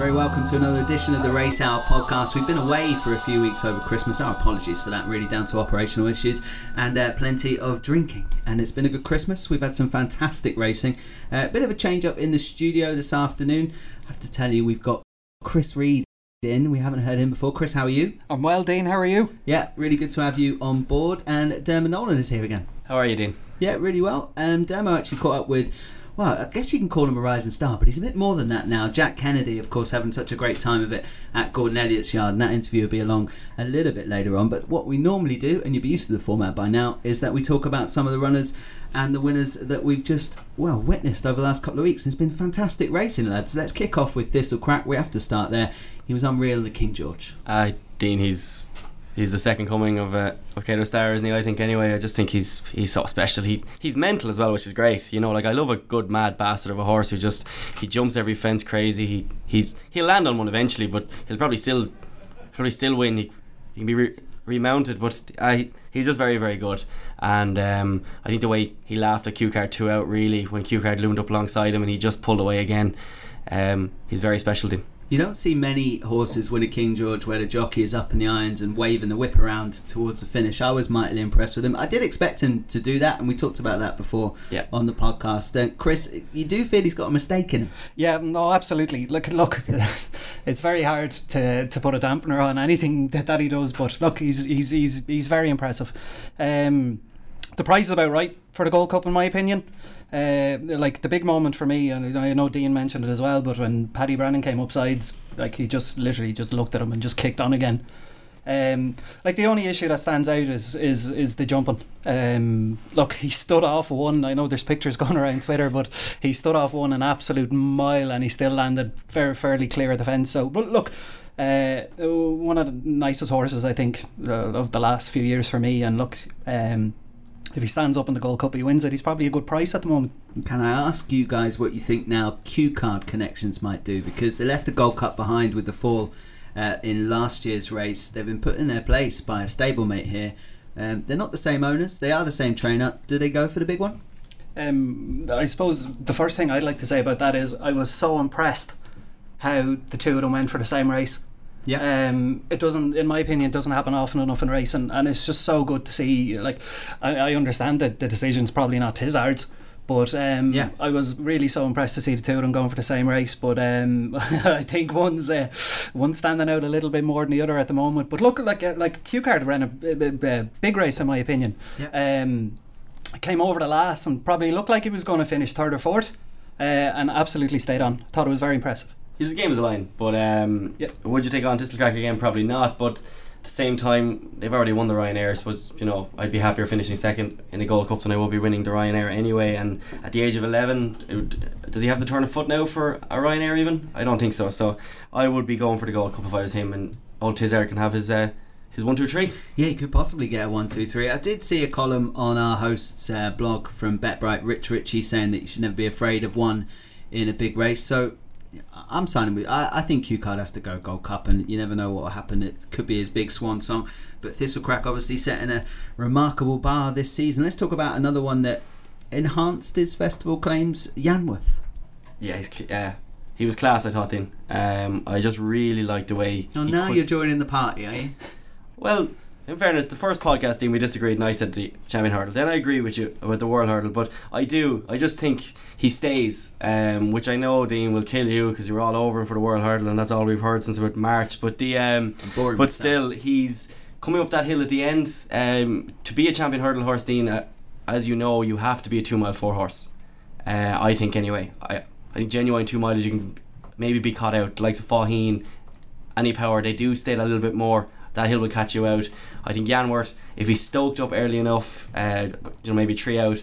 very welcome to another edition of the Race Hour podcast. We've been away for a few weeks over Christmas. Our apologies for that, really down to operational issues and uh, plenty of drinking. And it's been a good Christmas. We've had some fantastic racing. A uh, bit of a change up in the studio this afternoon. I have to tell you, we've got Chris Reed in. We haven't heard him before. Chris, how are you? I'm well, Dean. How are you? Yeah, really good to have you on board. And Dermot Nolan is here again. How are you, Dean? Yeah, really well. Um, Dermot actually caught up with well, I guess you can call him a rising star, but he's a bit more than that now. Jack Kennedy, of course, having such a great time of it at Gordon Elliott's yard, and that interview will be along a little bit later on. But what we normally do, and you'll be used to the format by now, is that we talk about some of the runners and the winners that we've just, well, witnessed over the last couple of weeks. And it's been fantastic racing, lads. Let's kick off with Thistlecrack. We have to start there. He was unreal, in the King George. Uh, Dean, he's he's the second coming of uh, of Kauto Star, isn't he? I think anyway. I just think he's he's so special. He he's mental as well, which is great. You know, like I love a good mad bastard of a horse who just he jumps every fence crazy. He he's he'll land on one eventually, but he'll probably still probably still win. He, he can be re- remounted, but I he's just very very good. And um, I think the way he laughed at Cue Card two out really when Cue Card loomed up alongside him and he just pulled away again. Um, he's very special, Dean. You don't see many horses win a King George where the jockey is up in the irons and waving the whip around towards the finish. I was mightily impressed with him. I did expect him to do that, and we talked about that before yeah. on the podcast. Uh, Chris, you do feel he's got a mistake in him? Yeah, no, absolutely. Look, look, it's very hard to, to put a dampener on anything that, that he does, but look, he's he's he's he's very impressive. Um, the price is about right for the Gold Cup, in my opinion. Uh, like the big moment for me, and I know Dean mentioned it as well, but when Paddy Brennan came up sides, like he just literally just looked at him and just kicked on again. Um, like the only issue that stands out is is is the jumping. Um, look, he stood off one. I know there's pictures going around Twitter, but he stood off one an absolute mile, and he still landed fair, fairly clear of the fence. So, but look. Uh, one of the nicest horses I think uh, of the last few years for me, and look, um, if he stands up in the Gold Cup, he wins it. He's probably a good price at the moment. Can I ask you guys what you think now Cue Card connections might do? Because they left the Gold Cup behind with the fall uh, in last year's race. They've been put in their place by a stablemate here. Um, they're not the same owners. They are the same trainer. Do they go for the big one? Um, I suppose the first thing I'd like to say about that is I was so impressed how the two of them went for the same race. Yeah. Um, it doesn't, in my opinion, doesn't happen often enough in racing, and it's just so good to see. Like, I, I understand that the decision's probably not his arts, but um, yeah. I was really so impressed to see the two of them going for the same race. But um, I think one's uh, one's standing out a little bit more than the other at the moment. But look, like uh, like Cue Card ran a, a, a, big race in my opinion. Yeah. Um, came over the last and probably looked like he was going to finish third or fourth, uh, and absolutely stayed on. Thought it was very impressive his game is a line. But um, yeah. would you take on Thistlecrack again? Probably not. But at the same time, they've already won the Ryanair. I suppose you know I'd be happier finishing second in the Gold Cup than I will be winning the Ryanair anyway. And at the age of eleven, would, does he have the turn of foot now for a Ryanair? Even I don't think so. So I would be going for the Gold Cup if I was him. And old Tizzard can have his. Uh, his one, two, three. Yeah, he could possibly get a one, two, three. I did see a column on our host's uh, blog from BetBright, Rich Ricci, saying that you should never be afraid of one in a big race. So I'm signing with. I, I think Cue Card has to go Gold Cup, and you never know what will happen. It could be his big swan song. But Thistlecrack obviously setting a remarkable bar this season. Let's talk about another one that enhanced his festival claims. Yanworth. Yeah, he's yeah. He was class, I thought. Then um, I just really liked the way. Oh, now you're joining the party, are you? Well, in fairness, the first podcasting we disagreed, and I said the champion hurdle. Then I agree with you about the world hurdle, but I do. I just think he stays, um, which I know Dean will kill you because you're all over him for the world hurdle, and that's all we've heard since about March. But the um, but still, that. he's coming up that hill at the end. Um, to be a champion hurdle horse, Dean, uh, as you know, you have to be a two mile four horse. Uh, I think anyway. I I think genuine two mileage you can maybe be caught out. The likes of Faugheen, Annie Power, they do stay a little bit more that hill will catch you out. I think Yanworth, if he's stoked up early enough, uh, you know, maybe three out,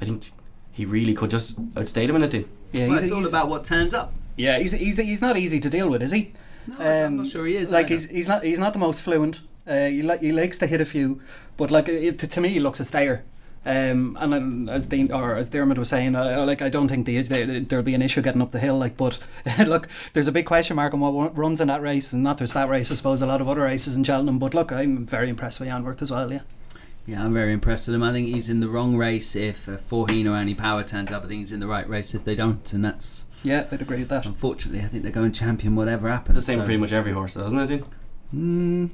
I think he really could just outstay him in it. Yeah, well, it's all about what turns up. Yeah, he's, he's he's not easy to deal with, is he? No, um, I'm not um, sure he is. Like he's, he's not he's not the most fluent. Uh, he, li- he likes to hit a few, but like it, to me, he looks a stayer. Um, and then, as Dean or as Dermot was saying, uh, like I don't think the, the, there'll be an issue getting up the hill. Like, but look, there's a big question mark on what runs in that race, and not just that race. I suppose a lot of other races in Cheltenham. But look, I'm very impressed with Yanworth as well. Yeah. Yeah, I'm very impressed with him. I think he's in the wrong race if uh, Faugheen or Annie Power turns up. I think he's in the right race if they don't, and that's Yeah, I'd agree with that. unfortunately. I think they're going champion whatever happens. The same so- pretty much every horse, though, isn't it? Dean? Mm,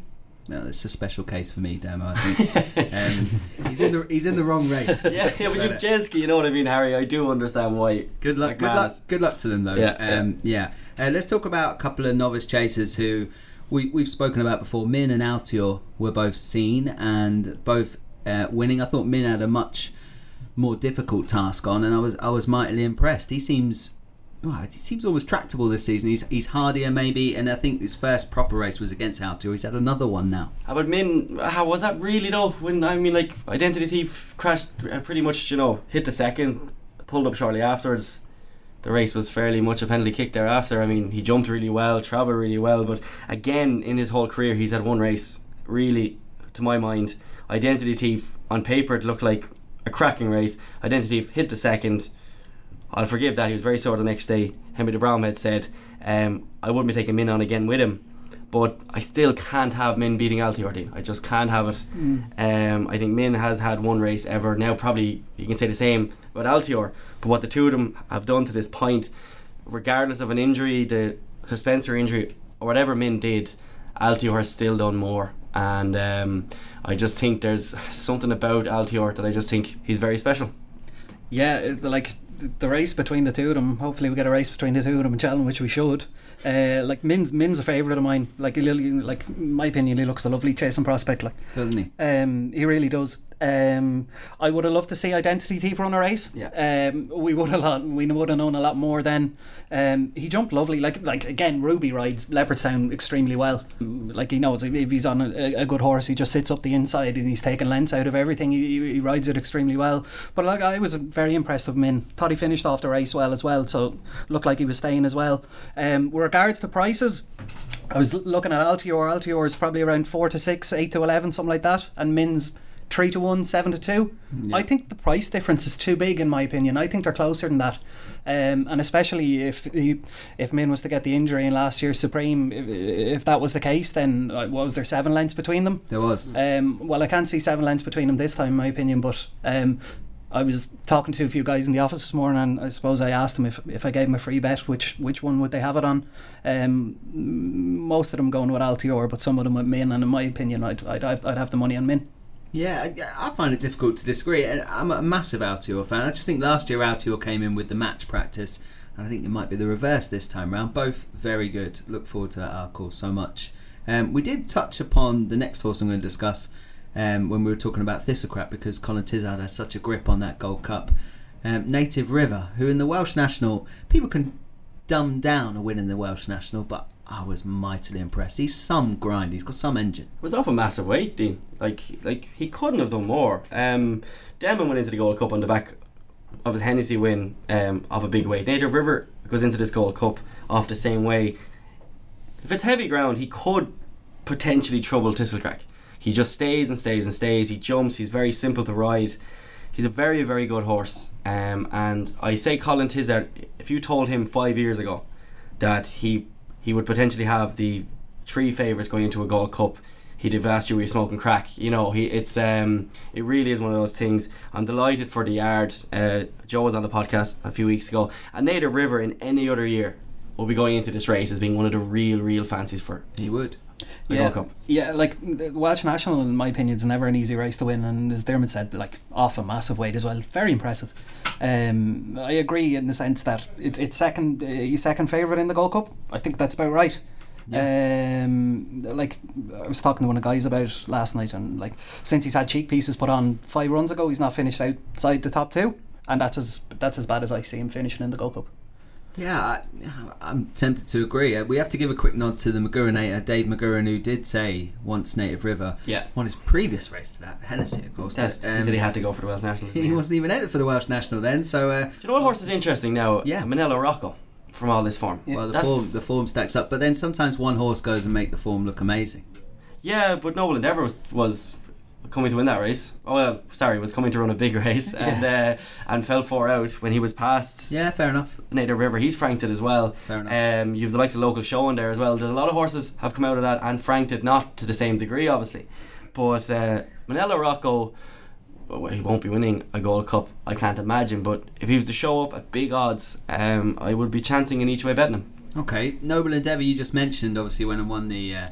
no, it's a special case for me, Damo. I think um, he's in the he's in the wrong race. yeah, yeah, but you Jeski, you know what I mean, Harry. I do understand why. Good luck, good luck, good luck to them though. Yeah, um, yeah. Uh, let's talk about a couple of novice chasers who we we've spoken about before. Min and Altior were both seen and both uh, winning. I thought Min had a much more difficult task on, and I was I was mightily impressed. He seems. Well, he seems almost tractable this season. He's he's hardier maybe, and I think his first proper race was against Altior. He's had another one now. How about Min? How was that really though? When I mean, like Identity Thief crashed, uh, pretty much, you know, hit the second, pulled up shortly afterwards. The race was fairly much a penalty kick thereafter. I mean, he jumped really well, travelled really well, but again, in his whole career, he's had one race. Really, to my mind, Identity Thief on paper it looked like a cracking race. Identity Thief hit the second. I'll forgive that. He was very sore the next day. Henry de Bromhead had said, um, I wouldn't be taking Min on again with him. But I still can't have Min beating Altior. I just can't have it. Um, I think Min has had one race ever. Now, probably you can say the same about Altior. But what the two of them have done to this point, regardless of an injury, the suspensory injury, or whatever Min did, Altior has still done more. And um, I just think there's something about Altior that I just think he's very special. Yeah, like the race between the two of them. Hopefully, we get a race between the two of them in Cheltenham, which we should. Uh, like Min's, Min's a favourite of mine. Like, he, like my opinion, he looks a lovely chasing prospect. Like, Doesn't he? um, he really does. Um, I would have loved to see Identity Thief run a race. Yeah. Um, we would have lot, we would have known a lot more then. Um, he jumped lovely. Like like again, Ruby rides Leopardstown extremely well. Like he knows if he's on a, a good horse, he just sits up the inside and he's taking lengths out of everything. He, he, he rides it extremely well. But like I was very impressed with Min. Thought he finished off the race well as well. So looked like he was staying as well. Um, with regards to prices. I was looking at Altior. Altior is probably around four to six, eight to eleven, something like that, and Min's three to one, seven to two. I think the price difference is too big, in my opinion. I think they're closer than that, um, and especially if he, if Min was to get the injury in last year's Supreme, if, if that was the case, then uh, was there seven lengths between them? There was. Um, well, I can't see seven lengths between them this time, in my opinion. But um, I was talking to a few guys in the office this morning, and I suppose I asked them if, if I gave them a free bet, which which one would they have it on? Um, most of them going with Altior, but some of them with Min. And in my opinion, I'd I'd, I'd have the money on Min. Yeah, I, find it difficult to disagree. I'm a massive Altior fan. I just think last year Altior came in with the match practice, and I think it might be the reverse this time round. Both very good. Look forward to that article so much. Um, we did touch upon the next horse I'm going to discuss um, when we were talking about Thistlecrack because Colin Tizzard has such a grip on that Gold Cup. Um, Native River, who in the Welsh National, people can dumb down a win in the Welsh National, but I was mightily impressed. He's some grind. He's got some engine. was off a massive weight, Dean. Like, like he couldn't have done more. Um, Denman went into the Gold Cup on the back of his Hennessy win um, a big weight. Native River goes into this Gold Cup off the same way. If it's heavy ground, he could potentially trouble Thistlecrack. He just stays and stays and stays. He jumps. He's very simple to ride. He's a very, very good horse. Um, and I say Colin Tizzard, if you told him five years ago that he he would potentially have the three favourites going into a Gold Cup, he'd have asked you were smoking crack. You know, he it's um it really is one of those things. I'm delighted for the yard. Uh, Joe was on the podcast a few weeks ago, and Native River in any other year will be going into this race as being one of the real, real fancies for He would. The yeah, Cup. yeah. Like Welsh National, in my opinion, is never an easy race to win, and as Dermot said, like off a massive weight as well. Very impressive. Um, I agree in the sense that it, it's second, uh, he's second favourite in the Gold Cup. I think that's about right. Um, like I was talking to one of the guys about last night, and like since he's had cheek pieces put on five runs ago, he's not finished outside the top two, and that's as that's as bad as I see him finishing in the Gold Cup. Yeah, I, I'm tempted to agree. Uh, We have to give a quick nod to the Maguranator, Dave Maguran, who did say once Native River Yeah. won his previous race to that, Hennessy, of course. That's, he said he had to go for the Welsh National. he wasn't even entered for the Welsh National then, so uh, Do you know what horse is interesting now? Yeah. Manila Rocco from all this form. well, the form the form stacks up. But then sometimes one horse goes and make the form look amazing. Yeah, but Noble Endeavour was, was coming to win that race. Oh well, sorry, was coming to run a big race and uh, and fell four out when he was past Yeah, fair enough. Native River. He's franked it as well. Fair enough. Um, you've the likes of local show in there as well. There's a lot of horses have come out of that and franked it, not to the same degree, obviously. But uh, Manella Rocco, well, he won't be winning a Gold Cup, I can't imagine. But if he was to show up at big odds, um, I would be chancing in each way betting him. Okay, Noble Endeavour you just mentioned obviously went and won the uh,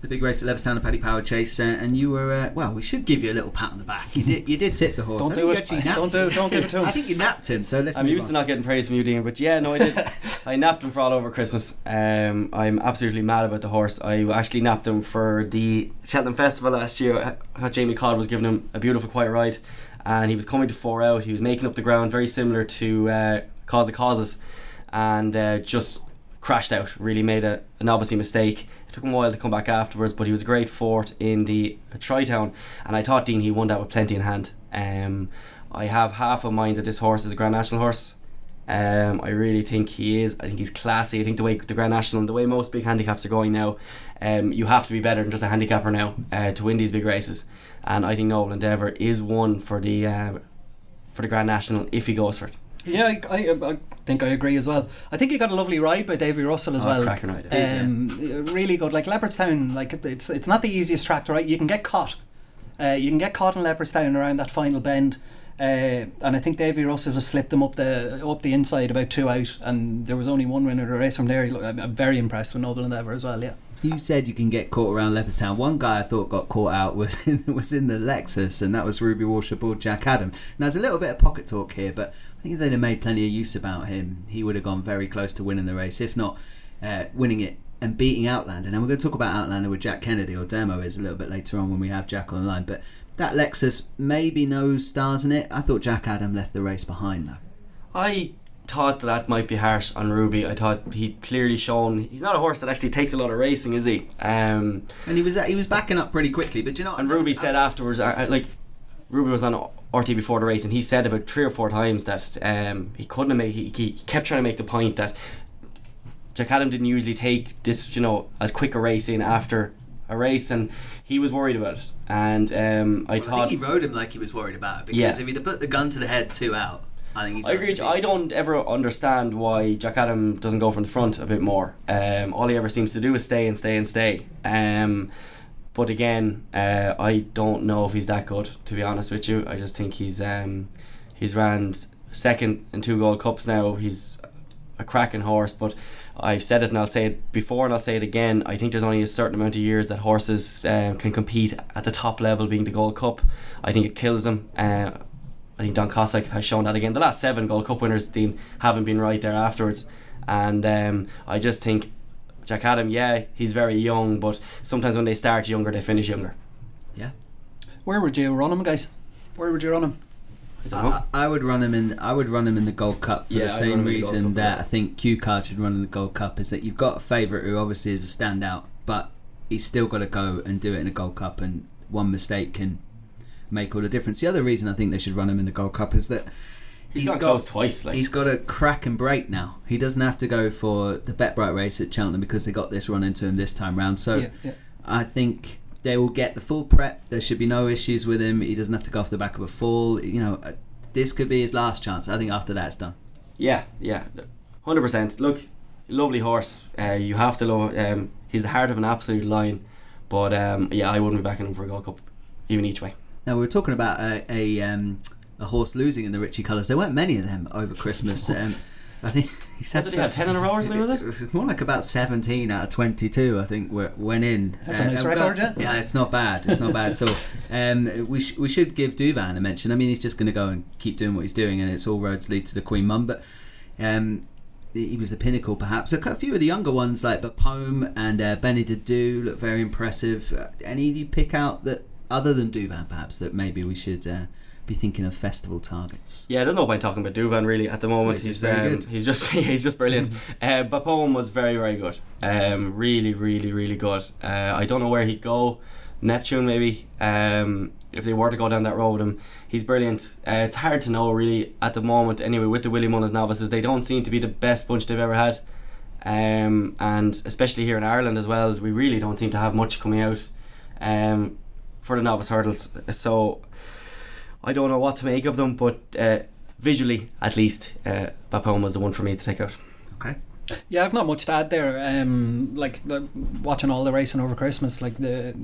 the big race at Leopardstown, the Paddy Power Chase, uh, and you were uh, well. We should give you a little pat on the back. You did you did tip the horse. Don't I do think you it. actually napped Don't do- him. don't give it to him. I think you napped him. So let's. I'm used on. to not getting praise from you, Dean, but yeah, no, I did. I napped him for all over Christmas. Um, I'm absolutely mad about the horse. I actually napped him for the Cheltenham Festival last year. I Jamie Codd was giving him a beautiful, quiet ride, and he was coming to four out. He was making up the ground, very similar to uh, Cause of Causes, and uh, just crashed out. Really made a, an obviously mistake. It took him a while to come back afterwards, but he was a great fort in the Troytown, and I thought Dean he won that with plenty in hand. Um, I have half a mind that this horse is a Grand National horse. Um, I really think he is. I think he's classy. I think the way the Grand National and the way most big handicaps are going now, um, you have to be better than just a handicapper now uh, to win these big races. And I think Noble Endeavour is one for the uh, for the Grand National if he goes for it. Yeah, I, I, I think I agree as well. I think he got a lovely ride by Davy Russell as Oh, well. cracking ride, Did ya? Um, really good. Like Leopardstown, like it's it's not the easiest track to ride. You can get caught. Uh, you can get caught in Leopardstown around that final bend. Uh, and I think Davy Russell just slipped them up the up the inside about two out, and there was only one winner of the race from there. I'm, very impressed with Noble Endeavour as well. Yeah, You said you can get caught around Leopardstown. One guy I thought got caught out was in, was in the Lexus, and that was Ruby Walsh aboard Djakadam. Now there's a little bit of pocket talk here, but I think if they'd have made plenty of use about him, he would have gone very close to winning the race, if not uh, winning it and beating Outlander. Now we're going to talk about Outlander with Jack Kennedy, or Demo is a little bit later on when we have Jack on the line. But that Lexus, maybe no stars in it. I thought Djakadam left the race behind though. I thought that that might be harsh on Ruby. I thought he'd clearly shown he's not a horse that actually takes a lot of racing, is he? Um, And he was he was backing up pretty quickly. But you know. And That was- Ruby said afterwards, uh, uh, like Ruby was on RT before the race, and he said about three or four times that um, he couldn't make. He, he kept trying to make the point that Djakadam didn't usually take this, you know, as quick a race in after a race, and he was worried about it. And um, I I thought. think he rode him like he was worried about it because Yeah. if he'd have put the gun to the head two out, I think he's. I agree. to with you. be- I don't ever understand why Djakadam doesn't go from the front a bit more. Um, all he ever seems to do is stay and stay and stay. Um, but again, uh, I don't know if he's that good. To be honest with you, I just think he's um, he's ran second in two Gold Cups now. He's a cracking horse, but I've said it and I'll say it before and I'll say it again. I think there's only a certain amount of years that horses um, can compete at the top level, being the Gold Cup. I think it kills them. Uh, I think Don Cossack has shown that again. The last seven Gold Cup winners, Dean, haven't been right there afterwards. And um, I just think Djakadam, yeah, he's very young, but sometimes when they start younger, they finish younger. Yeah. where would you run him, guys? Where would you run him? I. I, I would run him in. I would run him in the Gold Cup for Yeah, the same him in the reason Cup, that. I think Cue Card should run in the Gold Cup. Is that you've got a favourite who obviously is a standout, but he's still got to go and do it in a Gold Cup, and one mistake can make all the difference. The other reason I think they should run him in the Gold Cup is that he's got close twice. Like He's got a crack and break now. He doesn't have to go for the BetBright race at Cheltenham because they got this run into him this time round. So yeah, yeah. I think they will get the full prep. There should be no issues with him. He doesn't have to go off the back of a fall. You know, uh, this could be his last chance. I think after that it's done. Yeah, yeah, hundred percent. Look, lovely horse. Uh, you have to love. Um, he's the heart of an absolute lion. But um, yeah, I wouldn't be backing him for a Gold Cup, even each way. Now we were talking about a a, um, a horse losing in the Ricci colours. There weren't many of them over Christmas. Um, I think he's had Did he some- have ten in a row or something? Was it? more like about 17 out of 22 I think went in That's a nice record, got- yeah. yeah it's not bad it's not bad at all um, we, sh- we should give Douvan a mention I mean he's just going to go and keep doing what he's doing and it's all roads lead to the Queen Mum but um, he was the pinnacle perhaps a few of the younger ones like Bapaume and uh, Benny Dadu look very impressive uh, any you pick out that other than Douvan perhaps that maybe we should uh, be thinking of festival targets Yeah, there's I'm talking about Douvan really at the moment. He's he's just very um. He's just he's just brilliant. uh, Bapaume was very very good. Um, really really really good. Uh, I don't know where he'd go. Neptune maybe. Um, if they were to go down that road with him, he's brilliant. Uh, it's hard to know really at the moment. Anyway, with the Willie Mullins novices, they don't seem to be the best bunch they've ever had. Um, and especially here in Ireland as well, we really don't seem to have much coming out. Um, for the novice hurdles. So I don't know what to make of them, but uh, visually, at least, uh, Bapaume was the one for me to take out. Okay. Yeah, I've not much to add there. Um, like the, watching all the racing over Christmas, like the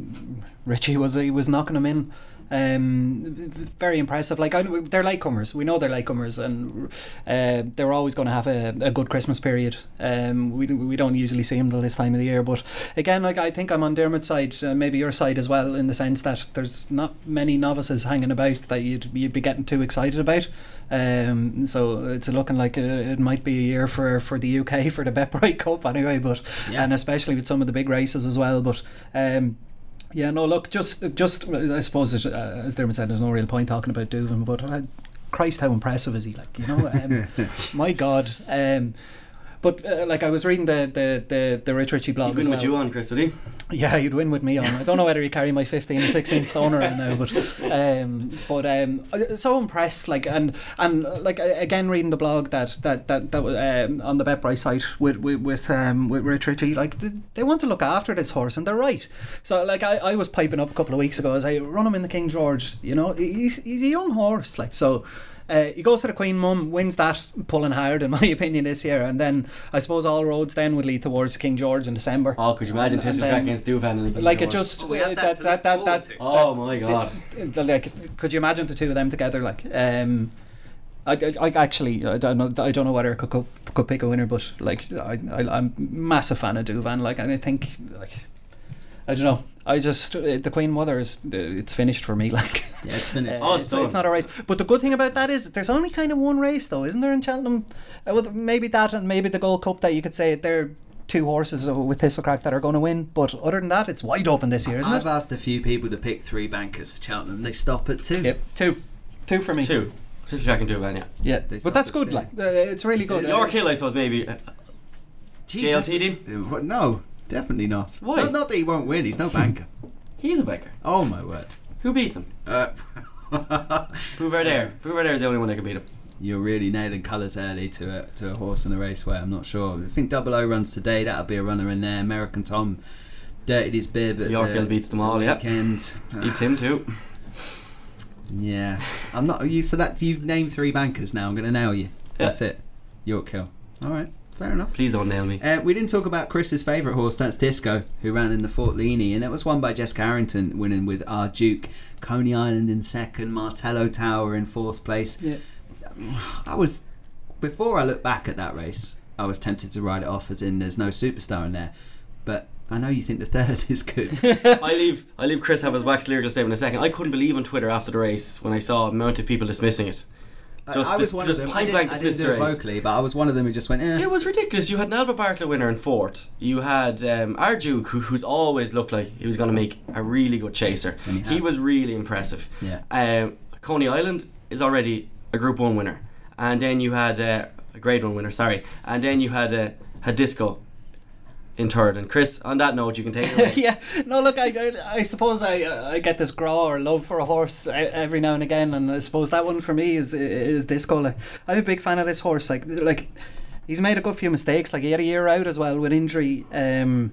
Ricci was he was knocking them in. Um, very impressive. Like I, they're latecomers. We know they're latecomers, and uh, they're always going to have a, a good Christmas period. Um, we we don't usually see them till this time of the year, but again, like I think I'm on Dermot's side, uh, maybe your side as well, in the sense that there's not many novices hanging about that you'd you'd be getting too excited about. Um, so it's looking like it, it might be a year for, for the UK for the BetBright Cup anyway, but Yeah. and especially with some of the big races as well. But um, yeah, no, look, just just I suppose uh, as Dermot said, there's no real point talking about Douvan, but uh, Christ, how impressive is he? Like you know, um, my God. Um, but uh, like I was reading the the the, the Rich blog. He'd win with well. you on, Chris, would he? Yeah, you'd win with me on. I don't know whether you carry my 15 or 16 stone around now, but um, but um, so impressed. Like and and like again, reading the blog that that that, that um, on the BetBright site with with with, um, with Rich like they, they want to look after this horse, and they're right. So like I, I was piping up a couple of weeks ago, as I run him in the King George. You know, he's he's a young horse, like so. Uh, he goes to the Queen Mum, wins that pulling hard, in my opinion, this year, and then I suppose all roads then would lead towards King George in December. Oh, could you imagine And- and against Douvan? and the like it just We uh, that that that that, that. Oh my god. the- like could you imagine the two of them together like um I, I, I actually I don't know I don't know whether I could could, could pick a winner but like I, I I'm a massive fan of Douvan like and I think like I don't know I just uh, the Queen Mother is uh, it's finished for me like Yeah, it's finished. uh, Oh, it's, it's done. it's not a race but the good thing about that is that there's only kind of one race though isn't there in Cheltenham uh, well, maybe that and maybe the Gold Cup that you could say they're two horses with Thistlecrack that are going to win but other than that it's wide open this year isn't it? I've asked a few people to pick three bankers for Cheltenham. They stop at two. Yep, two, two for me. Two. Thistlecrack and Douvan, yeah. Yeah, They but that's good. two. Like, uh, it's really good. Yorkhill, I suppose, maybe. Uh, Jeez, JLT Dean? Uh, what- No, definitely not. Why? Not, not that he won't win. He's no banker. He's a banker. oh my word. Who beats him? Uh, Bouvardere. Bouvardere is the only one that can beat him. You're really nailing colours early to a, to a horse in a raceway. I'm not sure. I think Double O runs today. That'll be a runner in there. American Tom dirtied his bib at York the, Hill beats them the all, yep. weekend. Beats him too. Yeah, I'm not. You so that you've named three bankers now. I'm going to nail you. Yeah. That's it. Yorkhill. All right, fair enough. Please don't nail me. Uh, we didn't talk about Chris's favourite horse, that's Disco, who ran in the Fort Leney, and it was won by Jess Harrington, winning with our Duke, Coney Island in second, Martello Tower in fourth place. Yeah. I was, before I look back at that race, I was tempted to write it off as in there's no superstar in there, but I know you think the third is good. I leave I leave Chris have his wax lyrical statement in a second. I couldn't believe on Twitter after the race when I saw the amount of people dismissing it. I- Just I was dis- one of them. I didn't, I didn't do it vocally, but I was one of them who just went, eh. It was ridiculous. You had an Albert Bartlett winner in fourth. You had um, Our Duke, who, who's always looked like he was going to make a really good chaser. He he was really impressive. Yeah. Um, Coney Island is already a Group One winner, and then you had uh, a Grade One winner. Sorry, and then you had uh, had Disco in third. And Chris, on that note, you can take it away. yeah, no, look, I, I, I suppose I, uh, I get this graw or love for a horse every now and again, and I suppose that one for me is is Disco. Like, I'm a big fan of this horse. Like, like he's made a good few mistakes. Like, he had a year out as well with injury. Um,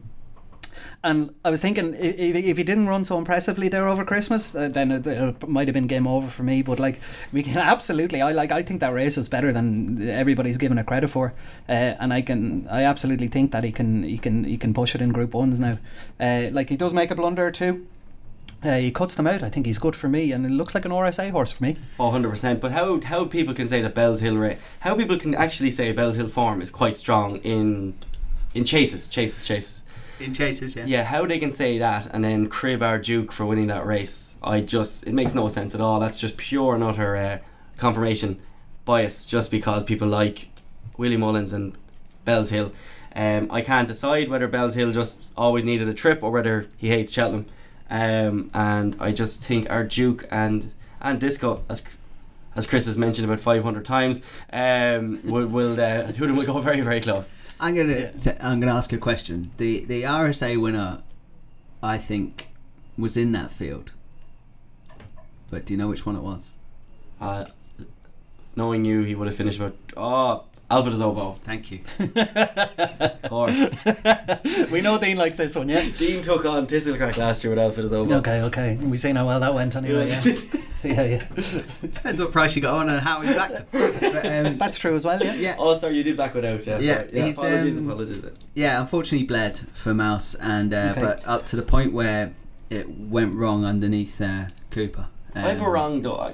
and I was thinking, if, if he didn't run so impressively there over Christmas, uh, then it, it might have been game over for me. But like, we can absolutely, I like, I think that race was better than everybody's given it credit for, uh, and I can, I absolutely think that he can, he can, he can push it in Group Ones now. Uh, like he does make a blunder or two. Uh, he cuts them out. I think he's good for me, and it looks like an RSA horse for me. Oh, 100%. But how how people can say that Bellshill ra- how people can actually say Bellshill form is quite strong in in chases, chases, chases. In chases, yeah. Yeah, how they can say that and then crib our Duke for winning that race. I just it makes no sense at all. That's just pure and utter uh, confirmation bias just because people like Willie Mullins and Bellshill. Um, I can't decide whether Bellshill just always needed a trip or whether he hates Cheltenham. Um, and I just think our Duke and and Disco as as Chris has mentioned about 500 times um, will will uh, will go very very close. I'm gonna Yeah. t- I'm gonna ask a question. The the RSA winner, I think, was in that field. But do you know which one it was? Uh, knowing you, he would have finished about oh Alpha is Zobo. Thank you. Of course. we know Dean likes this one, yeah. Dean took on Thistlecrack last year with Alpha is Zobo. Okay, okay. We seen how well that went anyway. Yeah, yeah, yeah. Depends what price you got on and how you backed him. But, um, That's true as well. Yeah. yeah, Oh, sorry, you did back without. Yeah, Yeah, sorry. yeah he's, apologies, um, apologies. yeah. Unfortunately, bled for Mouse, and uh, Okay. but up to the point where it went wrong underneath uh, Cooper. Um, I have a wrong though. I,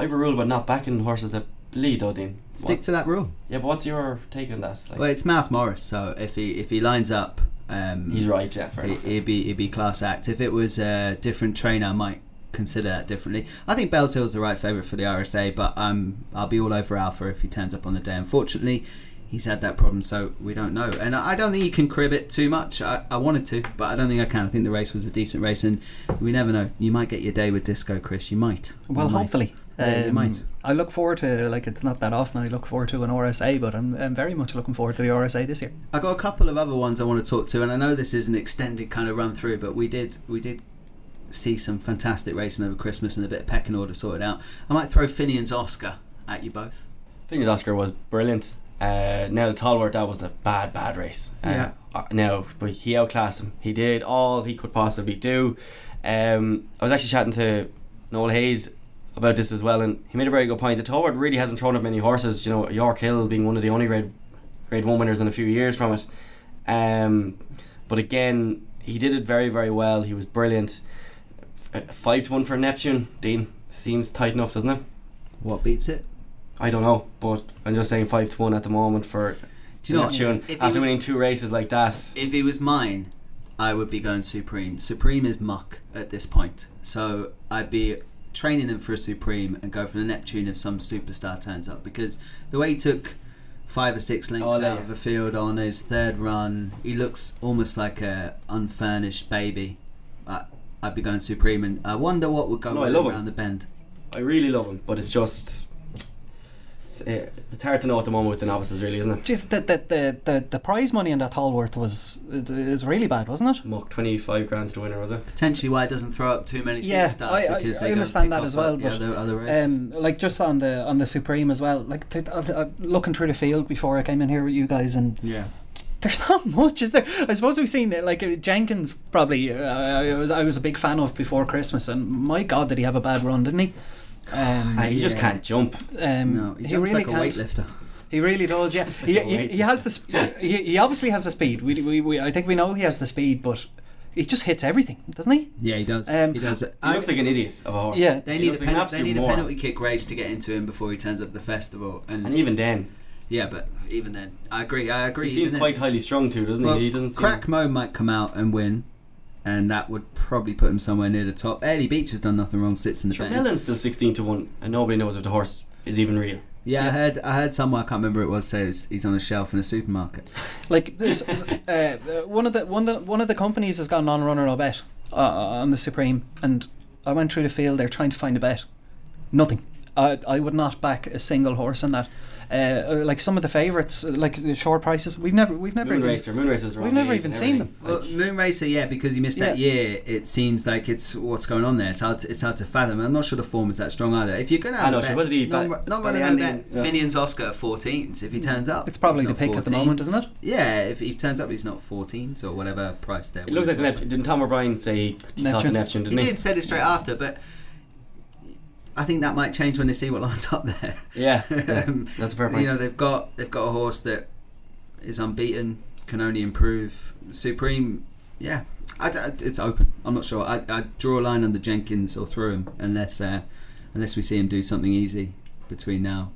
I have a rule about not backing horses that lead, though, Stick What- to that rule. Yeah, but what's your take on that? Like, Well, it's Mouse Morris, so if he if he lines up, um, he's right. Yeah, fair it, enough. it'd be it'd be class act. If it was a different trainer, I might consider that differently. I think Bellshill's the right favourite for the RSA, but um, I'll be all over Alpha if he turns up on the day. Unfortunately, he's had that problem, so we don't know. And I I don't think you can crib it too much. I, I wanted to, but I don't think I can. I think the race was a decent race, and we never know. You might get your day with Disco, Chris. You might. Well, You might. Hopefully. Yeah, you might. I look forward to like it's not that often I look forward to an RSA, but I'm, I'm very much looking forward to the RSA this year. I got a couple of other ones I want to talk to, and I know this is an extended kind of run through, but we did we did see some fantastic racing over Christmas and a bit of pecking order sorted out. I might throw Finian's Oscar at you both. I think his Oscar was brilliant. Uh, now the Tolworth, that was a bad, bad race. Uh, Yeah. uh, now, but he outclassed him. He did all he could possibly do. Um, I was actually chatting to Noel Hayes about this as well, and he made a very good point. The Tolworth really hasn't thrown up many horses. You know, Yorkhill being one of the only grade grade one winners in a few years from it. Um, but again, he did it very, very well. He was brilliant. Uh, Five to one for Neptune. Dean seems tight enough, doesn't it? What beats it? I don't know, but I'm just saying five to one at the moment for Do you know? Neptune If after was- winning two races like that. If it was mine, I would be going Supreme. Supreme is muck at this point, so I'd be training him for a Supreme and go for the Neptune if some superstar turns up because the way he took five or six lengths Oh, out of the field on his third run, he looks almost like a unfurnished baby. I, I'd be going Supreme, and I wonder what would go No, I with him him. around the bend. I really love him, but it's just it's, uh, it's hard to know at the moment with the novices, really, isn't it? Jeez, the, the, the, the, the prize money in that Tolworth was is, is really bad, wasn't it? Muck twenty five grand to the winner, was it? Potentially, why it doesn't throw up too many Yeah, superstars I- I- because I they go understand pick that as well, the but, other, other races. Um, like just on the on the Supreme as well. Like th- uh, uh, looking through the field before I came in here with you guys, and yeah. there's not much, is there? I suppose we've seen it. Like uh, Jenkins, probably. Uh, I was I was a big fan of before Christmas, and my God, did he have a bad run, didn't he? Um, Ah, he just can't jump. um, No, he he jumps really like a can't. weightlifter. He really does, yeah. He, like a he, he has the sp- he, he obviously has the speed. We, we, we I think we know he has the speed, but he just hits everything, doesn't he? Yeah, he does. Um, he does. He I- looks like an idiot of a horse. Yeah. They He need, a looks like pen- they need a penalty kick race to get into him before he turns up the festival. And, And even then, yeah, but even then, I agree. I agree. he seems quite then. highly strung too, doesn't Well, he? He doesn't. Crack Mo might come out and win, and that would probably put him somewhere near the top. Eddie Beach has done nothing wrong. Sits in the Seem, betting. Melon's still sixteen to one, and nobody knows if the horse is even real. Yeah, I heard. I heard somewhere. I can't remember who it was. Says he's on a shelf in a supermarket. Like there's, uh, uh, one of the one of the, one of the companies has gone on runner a bet uh, on the Supreme, and I went through the field They're trying to find a bet. Nothing. I I would not back a single horse on that. Uh, uh, like some of the favourites, uh, like the short prices, we've never we've never Moon even, Racer, Moon Racer's we've never even seen them. Well, Moon Racer, yeah, because he missed that Yeah. year. It seems like it's what's going on there. It's hard. To, it's hard to fathom. I'm not sure the form is that strong either. If you're going to I have know, a so bet, what did he not, bet? not running the bet. yeah. Finian's Oscar at 14s. If he turns up, It's probably the not pick at the moment, 14s. isn't it? Yeah, if he turns up, he's not 14s or whatever price there. It looks like the Neptune. Didn't Tom O'Brien say he thought the Neptune. Neptune? Didn't he? did said it straight after, but I think that might change when they see what lines up there. Yeah, yeah, Um, that's a fair point. You know, they've got they've got a horse that is unbeaten, can only improve. Supreme, yeah, I it's open. I'm not sure. I I draw a line under Jenkins or through him unless uh, unless we see him do something easy between now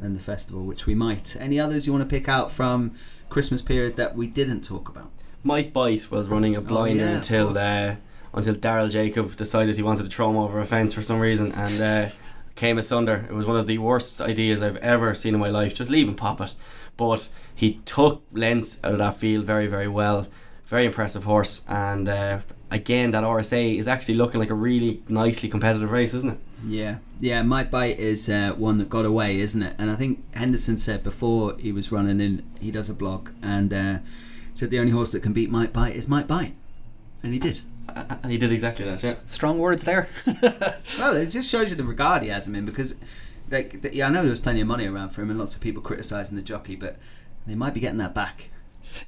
and the festival, which we might. Any others you want to pick out from Christmas period that we didn't talk about? Might Bite was running a blinder Oh, yeah, until uh, until Daryl Jacob decided he wanted to throw him over a fence for some reason and uh, came asunder. It was one of the worst ideas I've ever seen in my life. Just leave him pop it. But he took lengths out of that field very very well. Very impressive horse and uh, again that RSA is actually looking like a really nicely competitive race, isn't it? Yeah, yeah. Might Bite is uh, one that got away, isn't it? And I think Henderson said before he was running in, he does a blog and uh, said the only horse that can beat Might Bite is Might Bite, and he did. A- And he did exactly that. Yeah. strong words there. Well, it just shows you the regard he has him in because like, th- yeah, I know there was plenty of money around for him, and lots of people criticising the jockey, but they might be getting that back.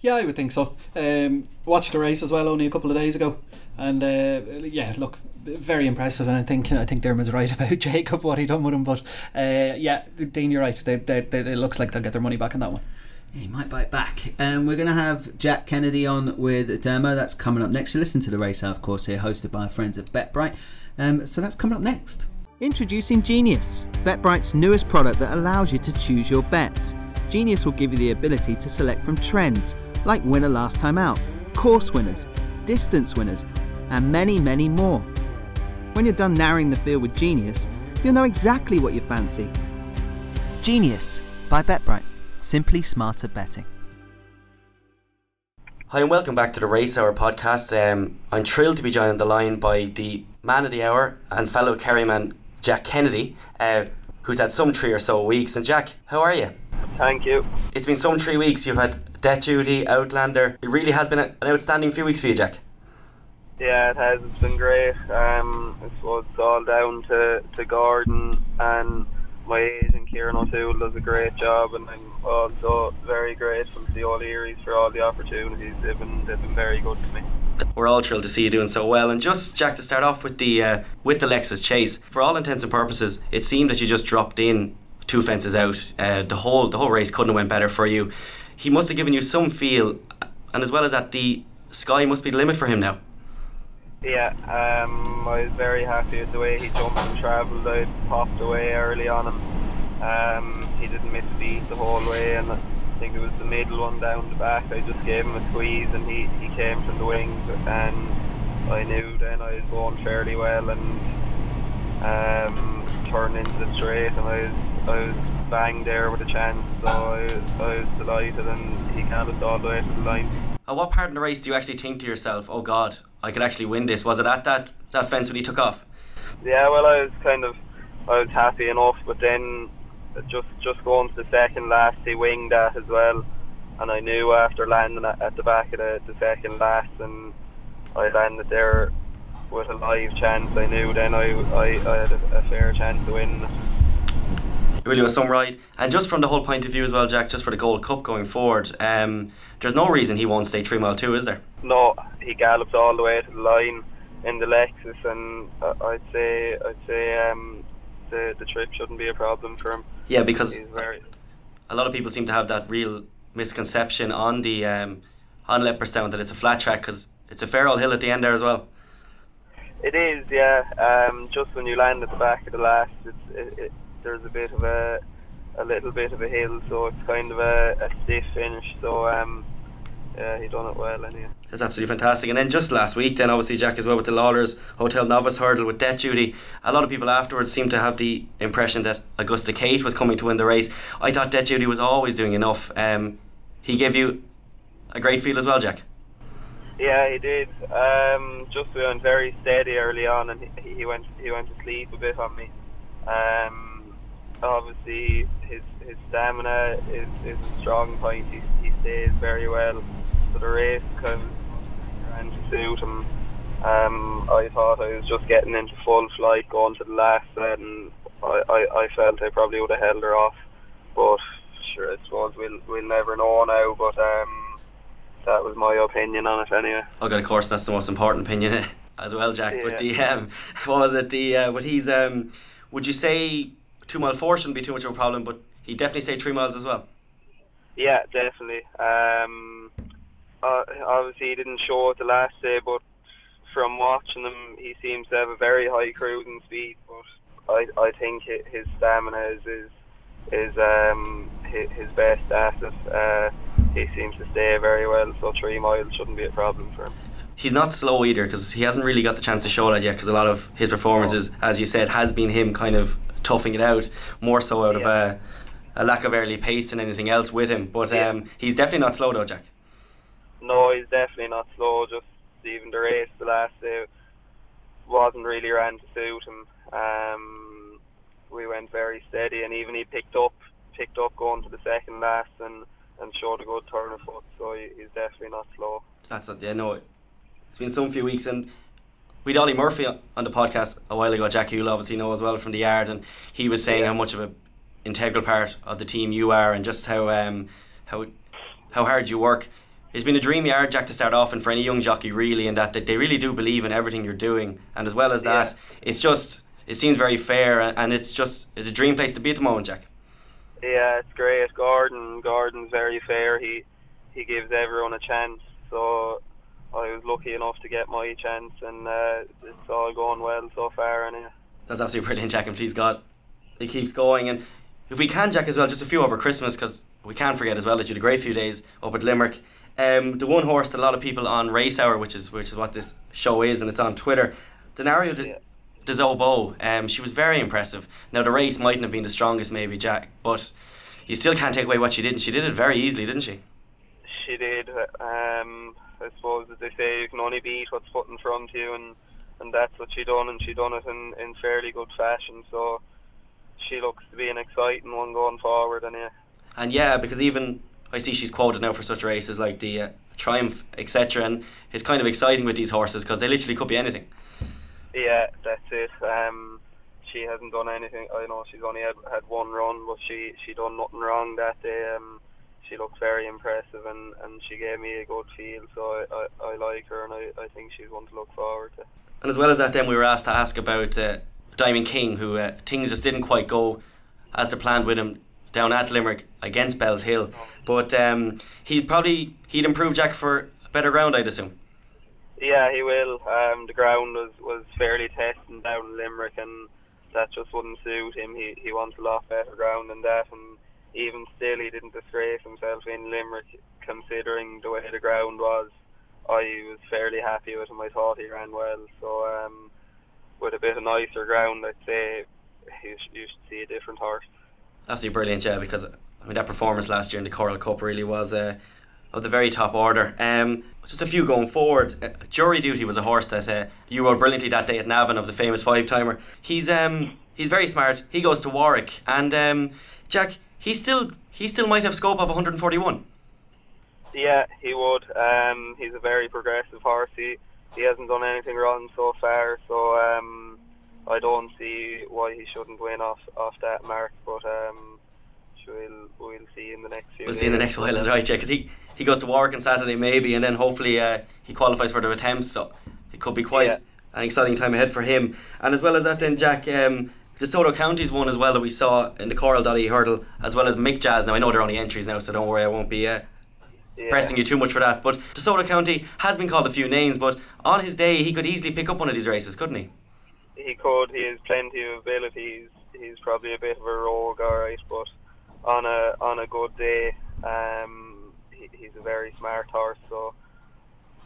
Yeah, I would think so. Um, watched the race as well only a couple of days ago, and uh, yeah, look, very impressive. And I think I think Dermot's right about Jacob what he done with him. But uh, yeah, Dean, you're right. They, they, they, it looks like they'll get their money back on that one. He might bite back. Um, we're going to have Jack Kennedy on with a demo. That's coming up next. You listen to the race, of course, here, hosted by our friends at BetBright. Um, so that's coming up next. Introducing Genius, BetBright's newest product that allows you to choose your bets. Genius will give you the ability to select from trends like winner last time out, course winners, distance winners, and many, many more. When you're done narrowing the field with Genius, you'll know exactly what you fancy. Genius by BetBright. Simply smarter betting. Hi and welcome back to the Race Hour podcast. Um, I'm thrilled to be joined on the line by the man of the hour and fellow Kerryman Jack Kennedy, uh, who's had some three or so weeks. And Jack, how are you? Thank you. It's been some three weeks. You've had Death Duty, Outlander. It really has been an outstanding few weeks for you, Jack. Yeah, it has. It's been great. Um, I suppose it's all down to, to Gordon and my agent Kieran O'Toole does a great job, and I'm also very grateful to the O'Learys for all the opportunities. They've been they've been very good to me. We're all thrilled to see you doing so well. And just Jack to start off with the uh, with the Lexus Chase. For all intents and purposes, it seemed that you just dropped in two fences out. Uh, the whole the whole race couldn't have went better for you. He must have given you some feel, and as well as that, the sky must be the limit for him now. Yeah, um, I was very happy with the way he jumped and travelled. I popped away early on him. Um, he didn't miss a beat the whole way, and I think it was the middle one down the back. I just gave him a squeeze, and he, he came from the wings, and I knew then I was going fairly well, and um, turned into the straight, and I was I was bang there with a chance. So I, I was delighted, and he galloped all the way to the line. At what part in the race do you actually think to yourself, "Oh God, I could actually win this"? Was it at that that fence when he took off? Yeah, well, I was kind of I was happy enough, but then just just going to the second last, he winged that as well, and I knew after landing at, the back of the, the second last, and I landed there with a live chance. I knew then I I, I had a, a fair chance to win. It really was some ride. And just from the whole point of view as well, Jack, just for the Gold Cup going forward, um, there's no reason he won't stay three mile two, is there? No, he gallops all the way to the line in the Lexus, and uh, I'd say I'd say um, the the trip shouldn't be a problem for him. Yeah, because He's very a lot of people seem to have that real misconception on the um, on Leopardstown that it's a flat track because it's a fair old hill at the end there as well. It is, yeah. Um, just when you land at the back of the last, it's, it, it, there's a bit of a a little bit of a hill, so it's kind of a, a stiff finish. So um, yeah, he done it well anyway. That's absolutely fantastic. And then just last week, then obviously Jack as well with the Lawlers Hotel Novice Hurdle with Death Duty. A lot of people afterwards seemed to have the impression that Augusta Kate was coming to win the race. I thought Death Duty was always doing enough. Um, he gave you a great feel as well, Jack. Yeah, he did. Um, just we went very steady early on, and he, he went he went to sleep a bit on me. Um, obviously, his his stamina is, is a strong point. He, he stays very well. So the race ran to suit him. Um, I thought I was just getting into full flight going to the last, and I, I, I felt I probably would have held her off. But sure, I suppose we'll we'll never know now. But um, that was my opinion on it anyway. Oh God, of course, that's the most important opinion as well, Jack. But the um, what was it? The uh, but he's um, would you say two mile four shouldn't be too much of a problem, but he definitely say three miles as well. Yeah, definitely. Um, uh, obviously, he didn't show it the last day, but from watching him, he seems to have a very high cruising speed. But I, I think his stamina is is, is um, hi- his best asset. Uh, he seems to stay very well, so three miles shouldn't be a problem for him. He's not slow either because he hasn't really got the chance to show that yet. Because a lot of his performances, as you said, has been him kind of toughing it out more so out of a, a lack of early pace than anything else with him. But Yeah. um, he's definitely not slow though, Jack. No, he's definitely not slow. Just even the race the last day wasn't really ran to suit him. Um, we went very steady, and even he picked up picked up going to the second last and and showed a good turn of foot. So he, he's definitely not slow. That's not. Yeah, no. It's been some few weeks, and we had Ollie Murphy on the podcast a while ago. Jack, you'll obviously know as well from the yard, and he was saying Yeah. how much of an integral part of the team you are, and just how um, how how hard you work. It's been a dream yard, Jack, to start off, and for any young jockey, really, and that, that they really do believe in everything you're doing, and as well as that, it's just it seems very fair, and- and it's just it's a dream place to be at the moment, Jack. Yeah, it's great. Gordon, Gordon's very fair. He he gives everyone a chance. So I was lucky enough to get my chance, and uh, it's all going well so far. And That's absolutely brilliant, Jack, and please God, it keeps going. And if we can, Jack, as well, just a few over Christmas, because we can't forget as well that you had a great few days up at Limerick. Um, the one horse that a lot of people on Race Hour, which is which is what this show is, and it's on Twitter. Denario de, Yeah. de Zobo, um, she was very impressive. Now the race mightn't have been the strongest, maybe, Jack, but you still can't take away what she did, and she did it very easily, didn't she? she did. Um, I suppose as they say, you can only beat what's put in front of you, and and that's what she done, and she done it in in fairly good fashion. So she looks to be an exciting one going forward, and yeah. And yeah, because even I see she's quoted now for such races like the uh, Triumph, etc. And it's kind of exciting with these horses because they literally could be anything. Yeah, that's it. Um, she hasn't done anything. I know she's only had, had one run, but she she done nothing wrong that day. Um, she looked very impressive, and, and she gave me a good feel. So I, I, I like her, and I, I think she's one to look forward to. And as well as that, then we were asked to ask about uh, Diamond King, who uh, things just didn't quite go as they planned with him down at Limerick against Bellshill. But um, he'd probably he'd improve Jack for better ground, I'd assume. Yeah, he will. Um, the ground was, was fairly testing down in Limerick, and that just wouldn't suit him. He he wants a lot better ground than that, and even still, he didn't disgrace himself in Limerick, considering the way the ground was. I was fairly happy with him. I thought he ran well. So um, with a bit of nicer ground, I'd say you you should see a different horse. Absolutely brilliant, yeah. Because I mean that performance last year in the Coral Cup really was uh, of the very top order. Um, just a few going forward. Uh, Jury Duty was a horse that uh, you rode brilliantly that day at Navan of the famous five timer. He's um he's very smart. He goes to Warwick, and um, Jack he still he still might have scope of 141. Yeah, he would. Um, he's a very progressive horse. He, he hasn't done anything wrong so far, so um, I don't see why he shouldn't win off off that mark. But um, we'll we'll see in the next few. We'll see in the next while, is right, yeah, because he, he goes to Warwick on Saturday maybe, and then hopefully uh, he qualifies for the attempts, so it could be quite Yeah. an exciting time ahead for him. And as well as that, then Jack, um, DeSoto County's one as well that we saw in the Coral.ie hurdle, as well as Mick Jazz. Now I know they're only entries now, so don't worry, I won't be uh, Yeah. pressing you too much for that. But DeSoto County has been called a few names, but on his day he could easily pick up one of these races, couldn't he? He could. He has plenty of abilities. He's probably a bit of a rogue, all right, but on a on a good day, um, he, he's a very smart horse. So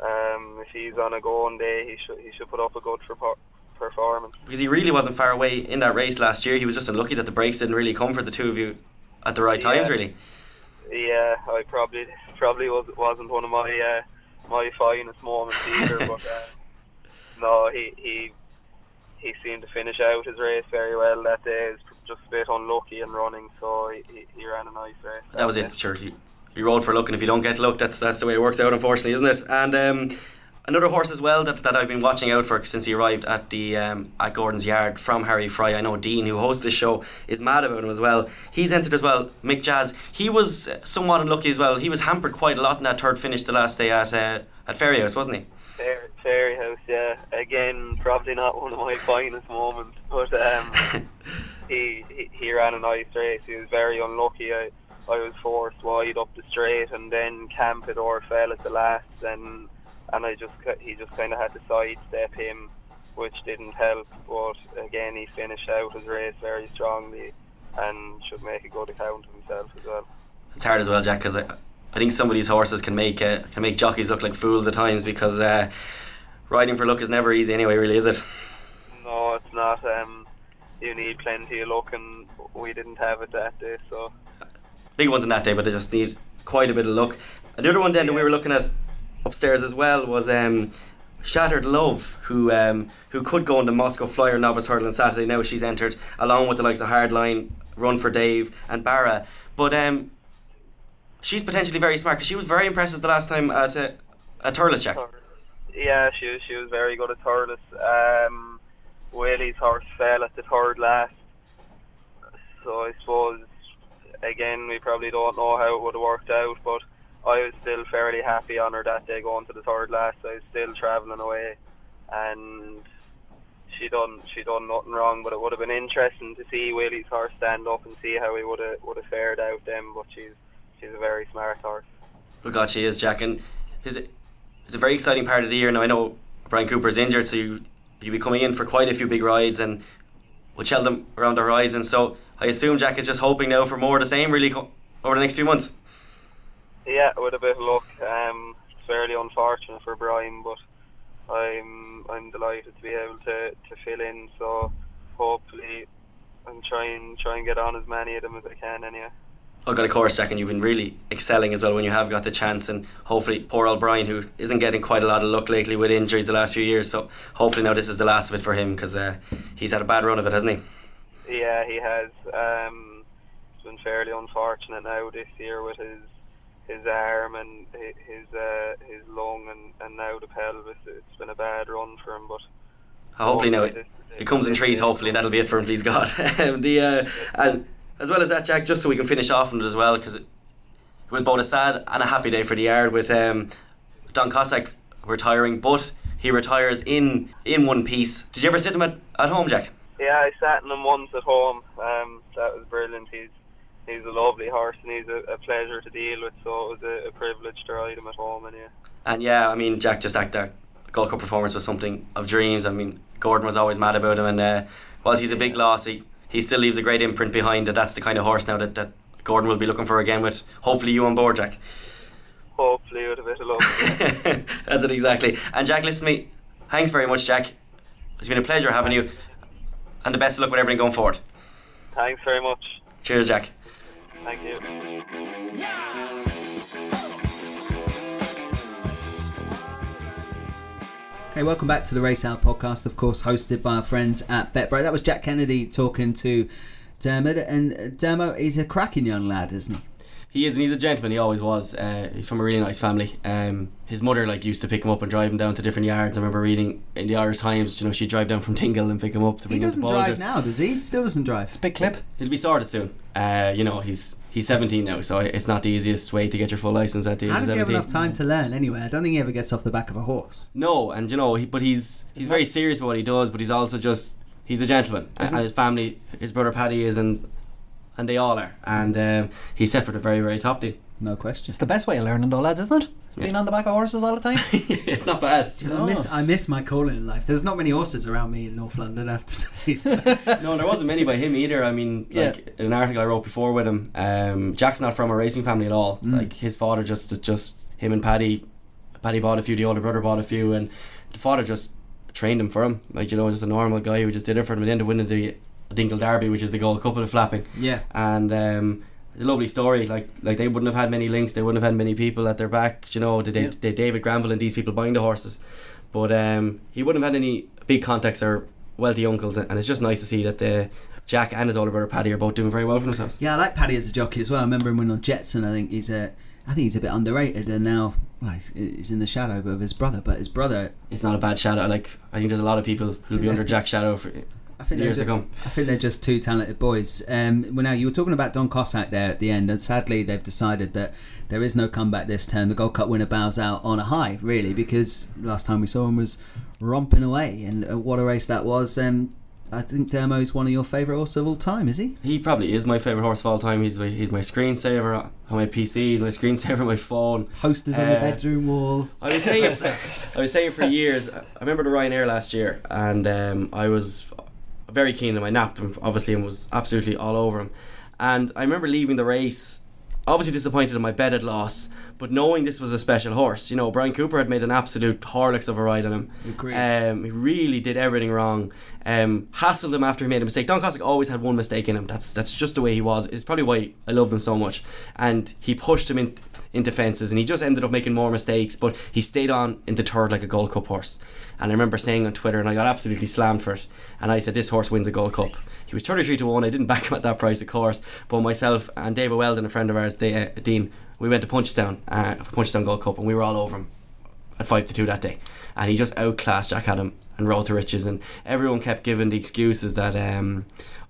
um, if he's on a going day, he should he should put up a good for, performance. Because he really wasn't far away in that race last year. He was just unlucky that the brakes didn't really come for the two of you at the right times, really. Yeah, I probably probably was wasn't one of my uh, my finest moments either, but uh, no, he he he seemed to finish out his race very well that day. He's just a bit unlucky in running, so he, he, he ran a nice race. That was day. it. Sure, you, you rode for luck, and if you don't get luck, that's that's the way it works out, unfortunately, isn't it? And um, another horse as well that, that I've been watching out for since he arrived at the um, at Gordon's Yard from Harry Fry. I know Dean, who hosts this show, is mad about him as well. He's entered as well. Mick Jazz. He was uh, somewhat unlucky as well. He was hampered quite a lot in that third finish the last day at uh, at Fairyhouse, wasn't he? Fair, Fairy House, yeah. Again, probably not one of my finest moments, but um, he, he he ran a nice race. He was very unlucky. I I was forced wide up the straight, and then Campeador fell at the last, and and I just he just kind of had to sidestep him, which didn't help. But again, he finished out his race very strongly, and should make a good account of himself as well. it's hard as well, Jack, because I, I think some of these horses can make uh, can make jockeys look like fools at times because uh, riding for luck is never easy anyway. Really, is it? No, it's not. Um, you need plenty of luck, and we didn't have it that day, so. big ones in that day, but they just need quite a bit of luck. Another one then that we were looking at upstairs as well was um, Shattered Love, who um, who could go in the Moscow Flyer novice hurdle on Saturday. Now she's entered along with the likes of Hardline, Run for Dave, and Barra. But um, she's potentially very smart because she was very impressive the last time at uh, at Thurles. Yeah, she was, she was very good at Thurles. Um, Willie's horse fell at the third last, so I suppose again we probably don't know how it would have worked out, but I was still fairly happy on her that day going to the third last. I was still travelling away, and she done she done nothing wrong. But it would have been interesting to see Willie's horse stand up and see how he would have would have fared out then. But she's she's a very smart horse. Oh God, she is, Jack, and? It's a very exciting part of the year. Now I know Brian Cooper's injured, so you you'll be coming in for quite a few big rides and with Cheltenham around the horizon. So I assume Jack is just hoping now for more of the same, really, over the next few months. Yeah, with a bit of luck. Um, it's fairly unfortunate for Brian, but I'm I'm delighted to be able to, to fill in. So hopefully, I'm trying try and get on as many of them as I can. Anyway. Oh God, of course, Jack, and you've been really excelling as well when you have got the chance. And hopefully, poor old Brian, who isn't getting quite a lot of luck lately with injuries the last few years. So hopefully now this is the last of it for him because uh, he's had a bad run of it, hasn't he? Yeah, he has. Um, it's been fairly unfortunate now this year with his his arm and his uh, his lung and, and now the pelvis. It's been a bad run for him, but Hopefully now it, it comes in trees. Hopefully that'll be it for him, please God. um, the uh, and as well as that, Jack, just so we can finish off on it as well, because it, it was both a sad and a happy day for the yard with um, Don Cossack retiring, but he retires in in one piece. Did you ever sit him at, at home, Jack? Yeah, I sat in him once at home. Um, that was brilliant. He's he's a lovely horse and he's a, a pleasure to deal with. So it was a, a privilege to ride him at home. And yeah, And yeah, I mean, Jack just act that Gold Cup performance was something of dreams. I mean, Gordon was always mad about him, and uh, whilst he's a big loss, he, he still leaves a great imprint behind. That that's the kind of horse now that, that Gordon will be looking for again with hopefully you on board, Jack. hopefully with a bit of luck. that's it exactly. And Jack, listen to me. Thanks very much, Jack. It's been a pleasure having you, and the best of luck with everything going forward. Thanks very much. Cheers, Jack. Thank you. Hey, welcome back to the Race Hour podcast, of course, hosted by our friends at BetBreak. That was Jack Kennedy talking to Dermot, and Dermot is a cracking young lad, isn't he? He is, and he's a gentleman. He always was. Uh, he's from a really nice family. Um, his mother like used to pick him up and drive him down to different yards. I remember reading in the Irish Times. You know, she'd drive down from Dingle and pick him up to He bring him to doesn't drive Balders. now, does he? He Still doesn't drive. It's a big clip. He'll be sorted soon. Uh, you know, he's he's 17 now, so it's not the easiest way to get your full license at the age How of does he have enough time to learn anyway? I don't think he ever gets off the back of a horse. No, and you know, he, but he's he's very serious about what he does, but he's also just he's a gentleman, and Isn't- his family, his brother Paddy is, and and they all are, and um, he's set for the very very top team. No question. It's the best way of learning, though, lads, isn't it? Being on the back of horses all the time. it's not bad. I miss I miss my calling in life. There's not many horses around me in North London, I have to say. So- no, there wasn't many by him either. I mean, Yeah. like an article I wrote before with him. Um, Jack's not from a racing family at all. Mm. Like his father just just him and Paddy. Paddy bought a few. The older brother bought a few, and the father just trained him for him. Like you know, just a normal guy who just did it for him. And then up winning the Dingle Derby, which is the Gold Cup of the flapping. yeah. and um, a lovely story. Like like they wouldn't have had many links. They wouldn't have had many people at their back. You know, they, Yeah. David Granville and these people buying the horses, but um, he wouldn't have had any big contacts or wealthy uncles. And it's just nice to see that the Jack and his older brother Paddy are both doing very well for themselves. Yeah, I like Paddy as a jockey as well. I remember him when on Jetson. I think he's a, I think he's a bit underrated, and now well, he's, he's in the shadow of his brother. But his brother, It's not a bad shadow. Like I think there's a lot of people who'll be under Jack's shadow for I think they're years to come. I think they're just two talented boys. Um, well, now you were talking about Don Cossack there at the end, and sadly they've decided that there is no comeback this term. The Gold Cup winner bows out on a high, really, because last time we saw him was romping away, and uh, what a race that was. Um, I think Dermo is one of your favourite horses of all time, is he? He probably is my favorite horse of all time. He's my, he's my screensaver on my PC. He's my screensaver on my phone. Posters on the Uh, bedroom wall. I was saying it. I was saying for years. I remember the Ryanair last year, and um, I was very keen on him. I napped him obviously and was absolutely all over him. And I remember leaving the race, obviously disappointed in my bet had lost, but knowing this was a special horse. You know, Brian Cooper had made an absolute horlicks of a ride on him. Agreed. Um, he really did everything wrong. Um, hassled him after he made a mistake. Don Cossack always had one mistake in him. That's that's just the way he was. It's probably why I loved him so much. And he pushed him in, into fences, and he just ended up making more mistakes. But he stayed on in the third like a Gold Cup horse. And I remember saying on Twitter, and I got absolutely slammed for it. And I said, "This horse wins a Gold Cup." He was thirty-three to one. I didn't back him at that price, of course. But myself and David Weldon, a friend of ours, they, uh, Dean, we went to Punchestown, uh, for Punchestown Gold Cup, and we were all over him at five to two that day, and he just outclassed Djakadam and Road to Riches, and everyone kept giving the excuses that. Um,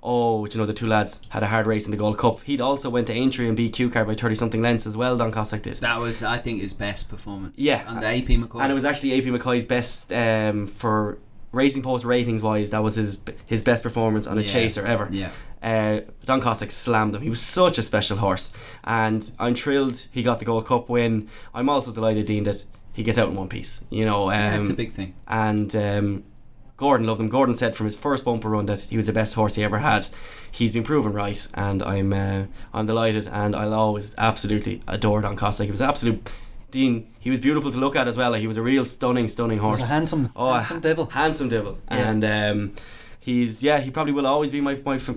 Oh, you know the two lads had a hard race in the Gold Cup. He'd also went to Aintree and beat Cue Card by thirty something lengths as well. Don Cossack did. That was, I think, his best performance. Yeah. under AP McCoy. and it was actually AP McCoy's best um, for Racing Post ratings wise. That was his his best performance on a Yeah. chaser ever. Yeah. Uh, Don Cossack slammed him. He was such a special horse, and I'm thrilled he got the Gold Cup win. I'm also delighted, Dean, that he gets out in one piece. You know, um, That's a big thing. and um, Gordon loved him. Gordon said from his first bumper run that he was the best horse he ever had. He's been proven right, and I'm uh, I'm delighted, and I'll always absolutely adore Don Cossack. He was absolute. Dean, he was beautiful to look at as well. Like, he was a real stunning, stunning He horse. was a handsome, Oh, handsome devil. handsome devil, Yeah. and um, he's yeah, he probably will always be my my f-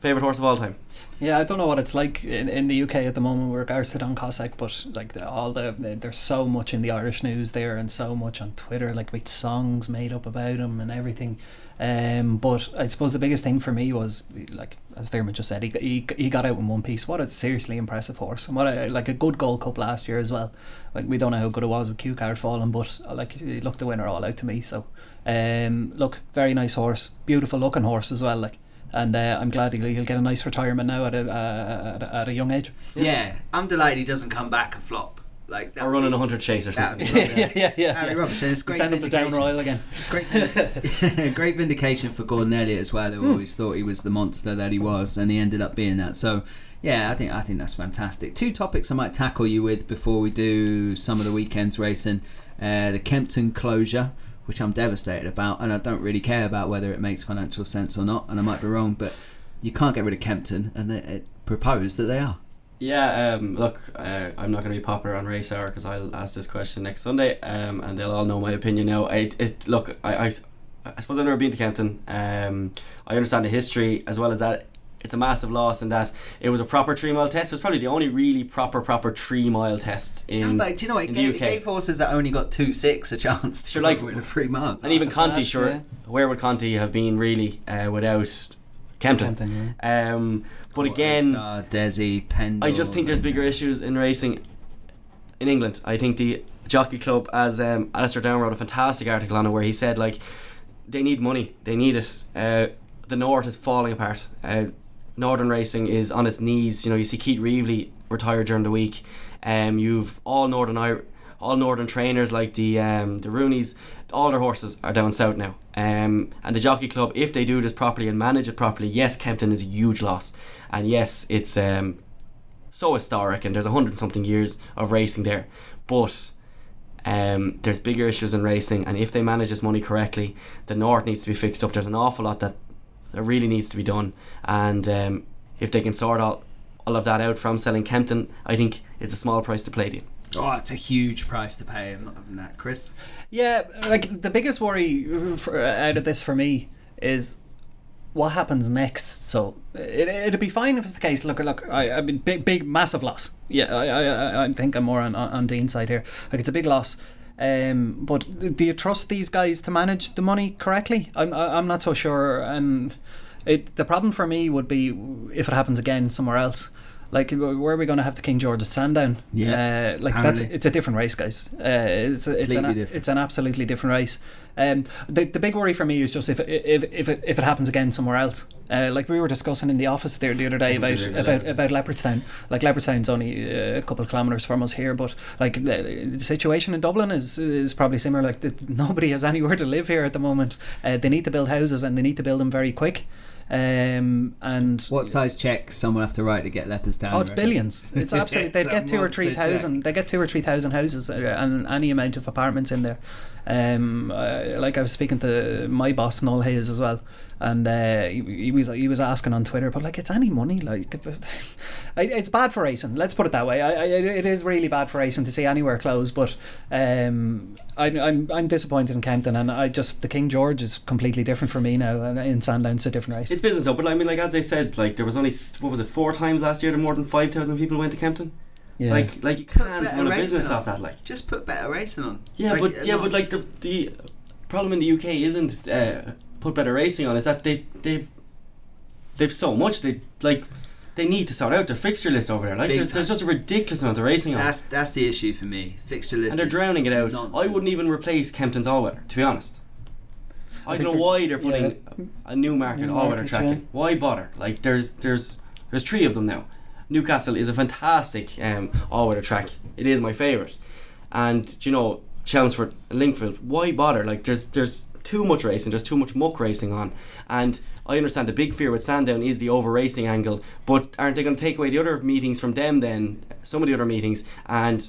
favorite horse of all time. Yeah, I don't know what it's like in, in the UK at the moment with regards to Don Cossack, but like the, all the there's so much in the Irish news there and so much on Twitter, like with songs made up about him and everything. Um, but I suppose the biggest thing for me was like as Dermot just said, he, he he got out in one piece. What a seriously impressive horse, and what a, like a good Gold Cup last year as well. Like we don't know how good it was with Cue Card falling, but uh, like he looked the winner all out to me. So, um, look, very nice horse, beautiful looking horse as well. Like and uh, I'm glad he'll, he'll get a nice retirement now at a, uh, at a at a young age. Yeah. I'm delighted he doesn't come back and flop. Like that Or would running a hundred chase or something. be yeah, yeah, yeah. That'd yeah. rubbish. And it's great Send him to Down vindication. Royal again. Great, great vindication for Gordon Elliott as well. Who always thought he was the monster that he was, and he ended up being that. So, yeah, I think I think that's fantastic. Two topics I might tackle you with before we do some of the weekends racing: uh, the Kempton closure, which I'm devastated about, and I don't really care about whether it makes financial sense or not. And I might be wrong, but you can't get rid of Kempton, and it proposed that they are. Yeah, um, look, uh, I'm not going to be popular on Race Hour because I'll ask this question next Sunday, um, and they'll all know my opinion now. I, it, look, I, I, I suppose I've never been to Kempton. Um, I understand the history as well as that. It's a massive loss in that it was a proper three mile test. It was probably the only really proper, proper three mile test in. but do you know what? It in gave, it gave horses that only got two six a chance to Sure, go like- with the three miles. and even Kauto, Flash, sure. yeah. Where would Kauto have been really uh, without Kempton? Kempton, yeah. Um, but again, Star, Desi, Pendil. I just think there's bigger issues in racing in England. I think the Jockey Club, as um, Alastair Down wrote a fantastic article on it, where he said like they need money, they need it. Uh, the North is falling apart. Uh, Northern racing is on its knees. You know, you see Keith Reveley retired during the week. Um, you've all Northern all Northern trainers like the um, the Roonies. All their horses are down south now. Um, and the Jockey Club, if they do this properly and manage it properly, yes, Kempton is a huge loss, and yes, it's um, so historic and there's a hundred something years of racing there but um, there's bigger issues in racing and if they manage this money correctly the north needs to be fixed up there's an awful lot that, that really needs to be done and um, if they can sort all, all of that out from selling Kempton I think it's a small price to play Dean. Oh, it's a huge price to pay. I'm not having that, Chris. Yeah, like the biggest worry for, out of this for me is what happens next. So it, it'd be fine if it's the case. Look, look, I, I mean, big, big, massive loss. Yeah, I, I, I- I think I'm more on on Dean's side here. Like it's a big loss. Um, but do you trust these guys to manage the money correctly? I'm, I'm not so sure. Um, it the problem for me would be if it happens again somewhere else. Like where are we going to have the King George at Sandown? Yeah, uh, like that's it's a different race, guys. Uh, it's it's an different. it's an absolutely different race. Um, the, the big worry for me is just if if if it, if it happens again somewhere else. Uh, like we were discussing in the office there the other day about about Leopardstown. about Leopardstown. Like Leopardstown's only uh, a couple of kilometres from us here, but like the, the situation in Dublin is is probably similar. Like the, nobody has anywhere to live here at the moment. Uh, they need to build houses and they need to build them very quick. Um, and What size check someone have to write to get Leopardstown? Oh, it's billions. It's absolutely. they get two or three thousand. They get two or three thousand houses uh, and any amount of apartments in there. Um, uh, like I was speaking to my boss Noel Hayes as well, and uh, he, he was he was asking on Twitter, but like it's any money, like it's bad for racing. Let's put it that way. I, I, it is really bad for racing to see anywhere close. But um, I, I'm I'm disappointed in Kempton, and I just the King George is completely different for me now, and in Sandown it's a different race. It's business though, but I mean, like as I said, like there was only what was it, four times last year that more than five thousand people went to Kempton. Yeah. Like, like you can't run a business on. off that. Like, Just put better racing on. yeah, Like, but yeah, not- but like the the problem in the UK isn't uh, put better racing on. Is that they they've they've so much they like they need to sort out their fixture list over there. Like there's, there's just a ridiculous amount of racing on. That's that's the issue for me. Fixture list. and they're drowning it out. I wouldn't even replace Kempton's all weather, to be honest. I, think don't know why they're putting a new market New all weather market, track yeah. in. Why bother? Like there's there's there's three of them now. Newcastle is a fantastic um, all weather track. It is my favourite. And you know, Chelmsford and Lingfield, why bother? Like there's there's too much racing, there's too much muck racing on. And I understand the big fear with Sandown is the over racing angle, but aren't they going to take away the other meetings from them then, some of the other meetings, and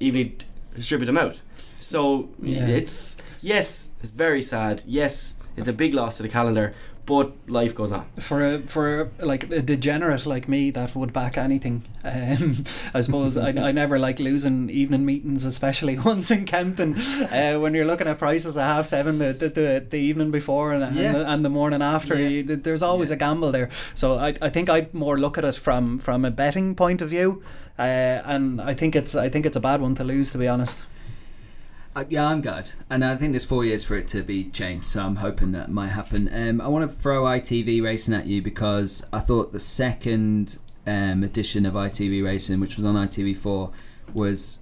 even distribute them out? So Yeah. it's yes, it's very sad. Yes, it's a big loss to the calendar, but life goes on. for a for a, like a degenerate like me that would back anything. Um, I suppose I, I never like losing evening meetings, especially ones in Kempton. Uh, when you're looking at prices at half seven the the, the, the evening before and, Yeah. and, the, and the morning after, Yeah. you, there's always Yeah. a gamble there. So I, I think I'd more look at it from from a betting point of view. Uh, and I think it's I think it's a bad one to lose to be honest. Uh, yeah, I'm good, and I think there's four years for it to be changed. So I'm hoping that might happen. Um, I want to throw ITV racing at you because I thought the second um, edition of ITV racing, which was on ITV4, was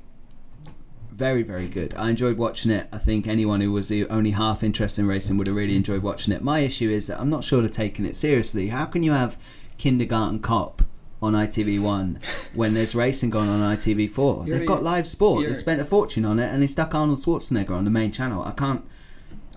very very good. I enjoyed watching it. I think anyone who was only half interested in racing would have really enjoyed watching it. My issue is that I'm not sure they're taking it seriously. How can you have Kindergarten Cop? On ITV1, when there's racing going on ITV4, You're- they've got live sport. They've spent a fortune on it, and they stuck Arnold Schwarzenegger on the main channel. I can't.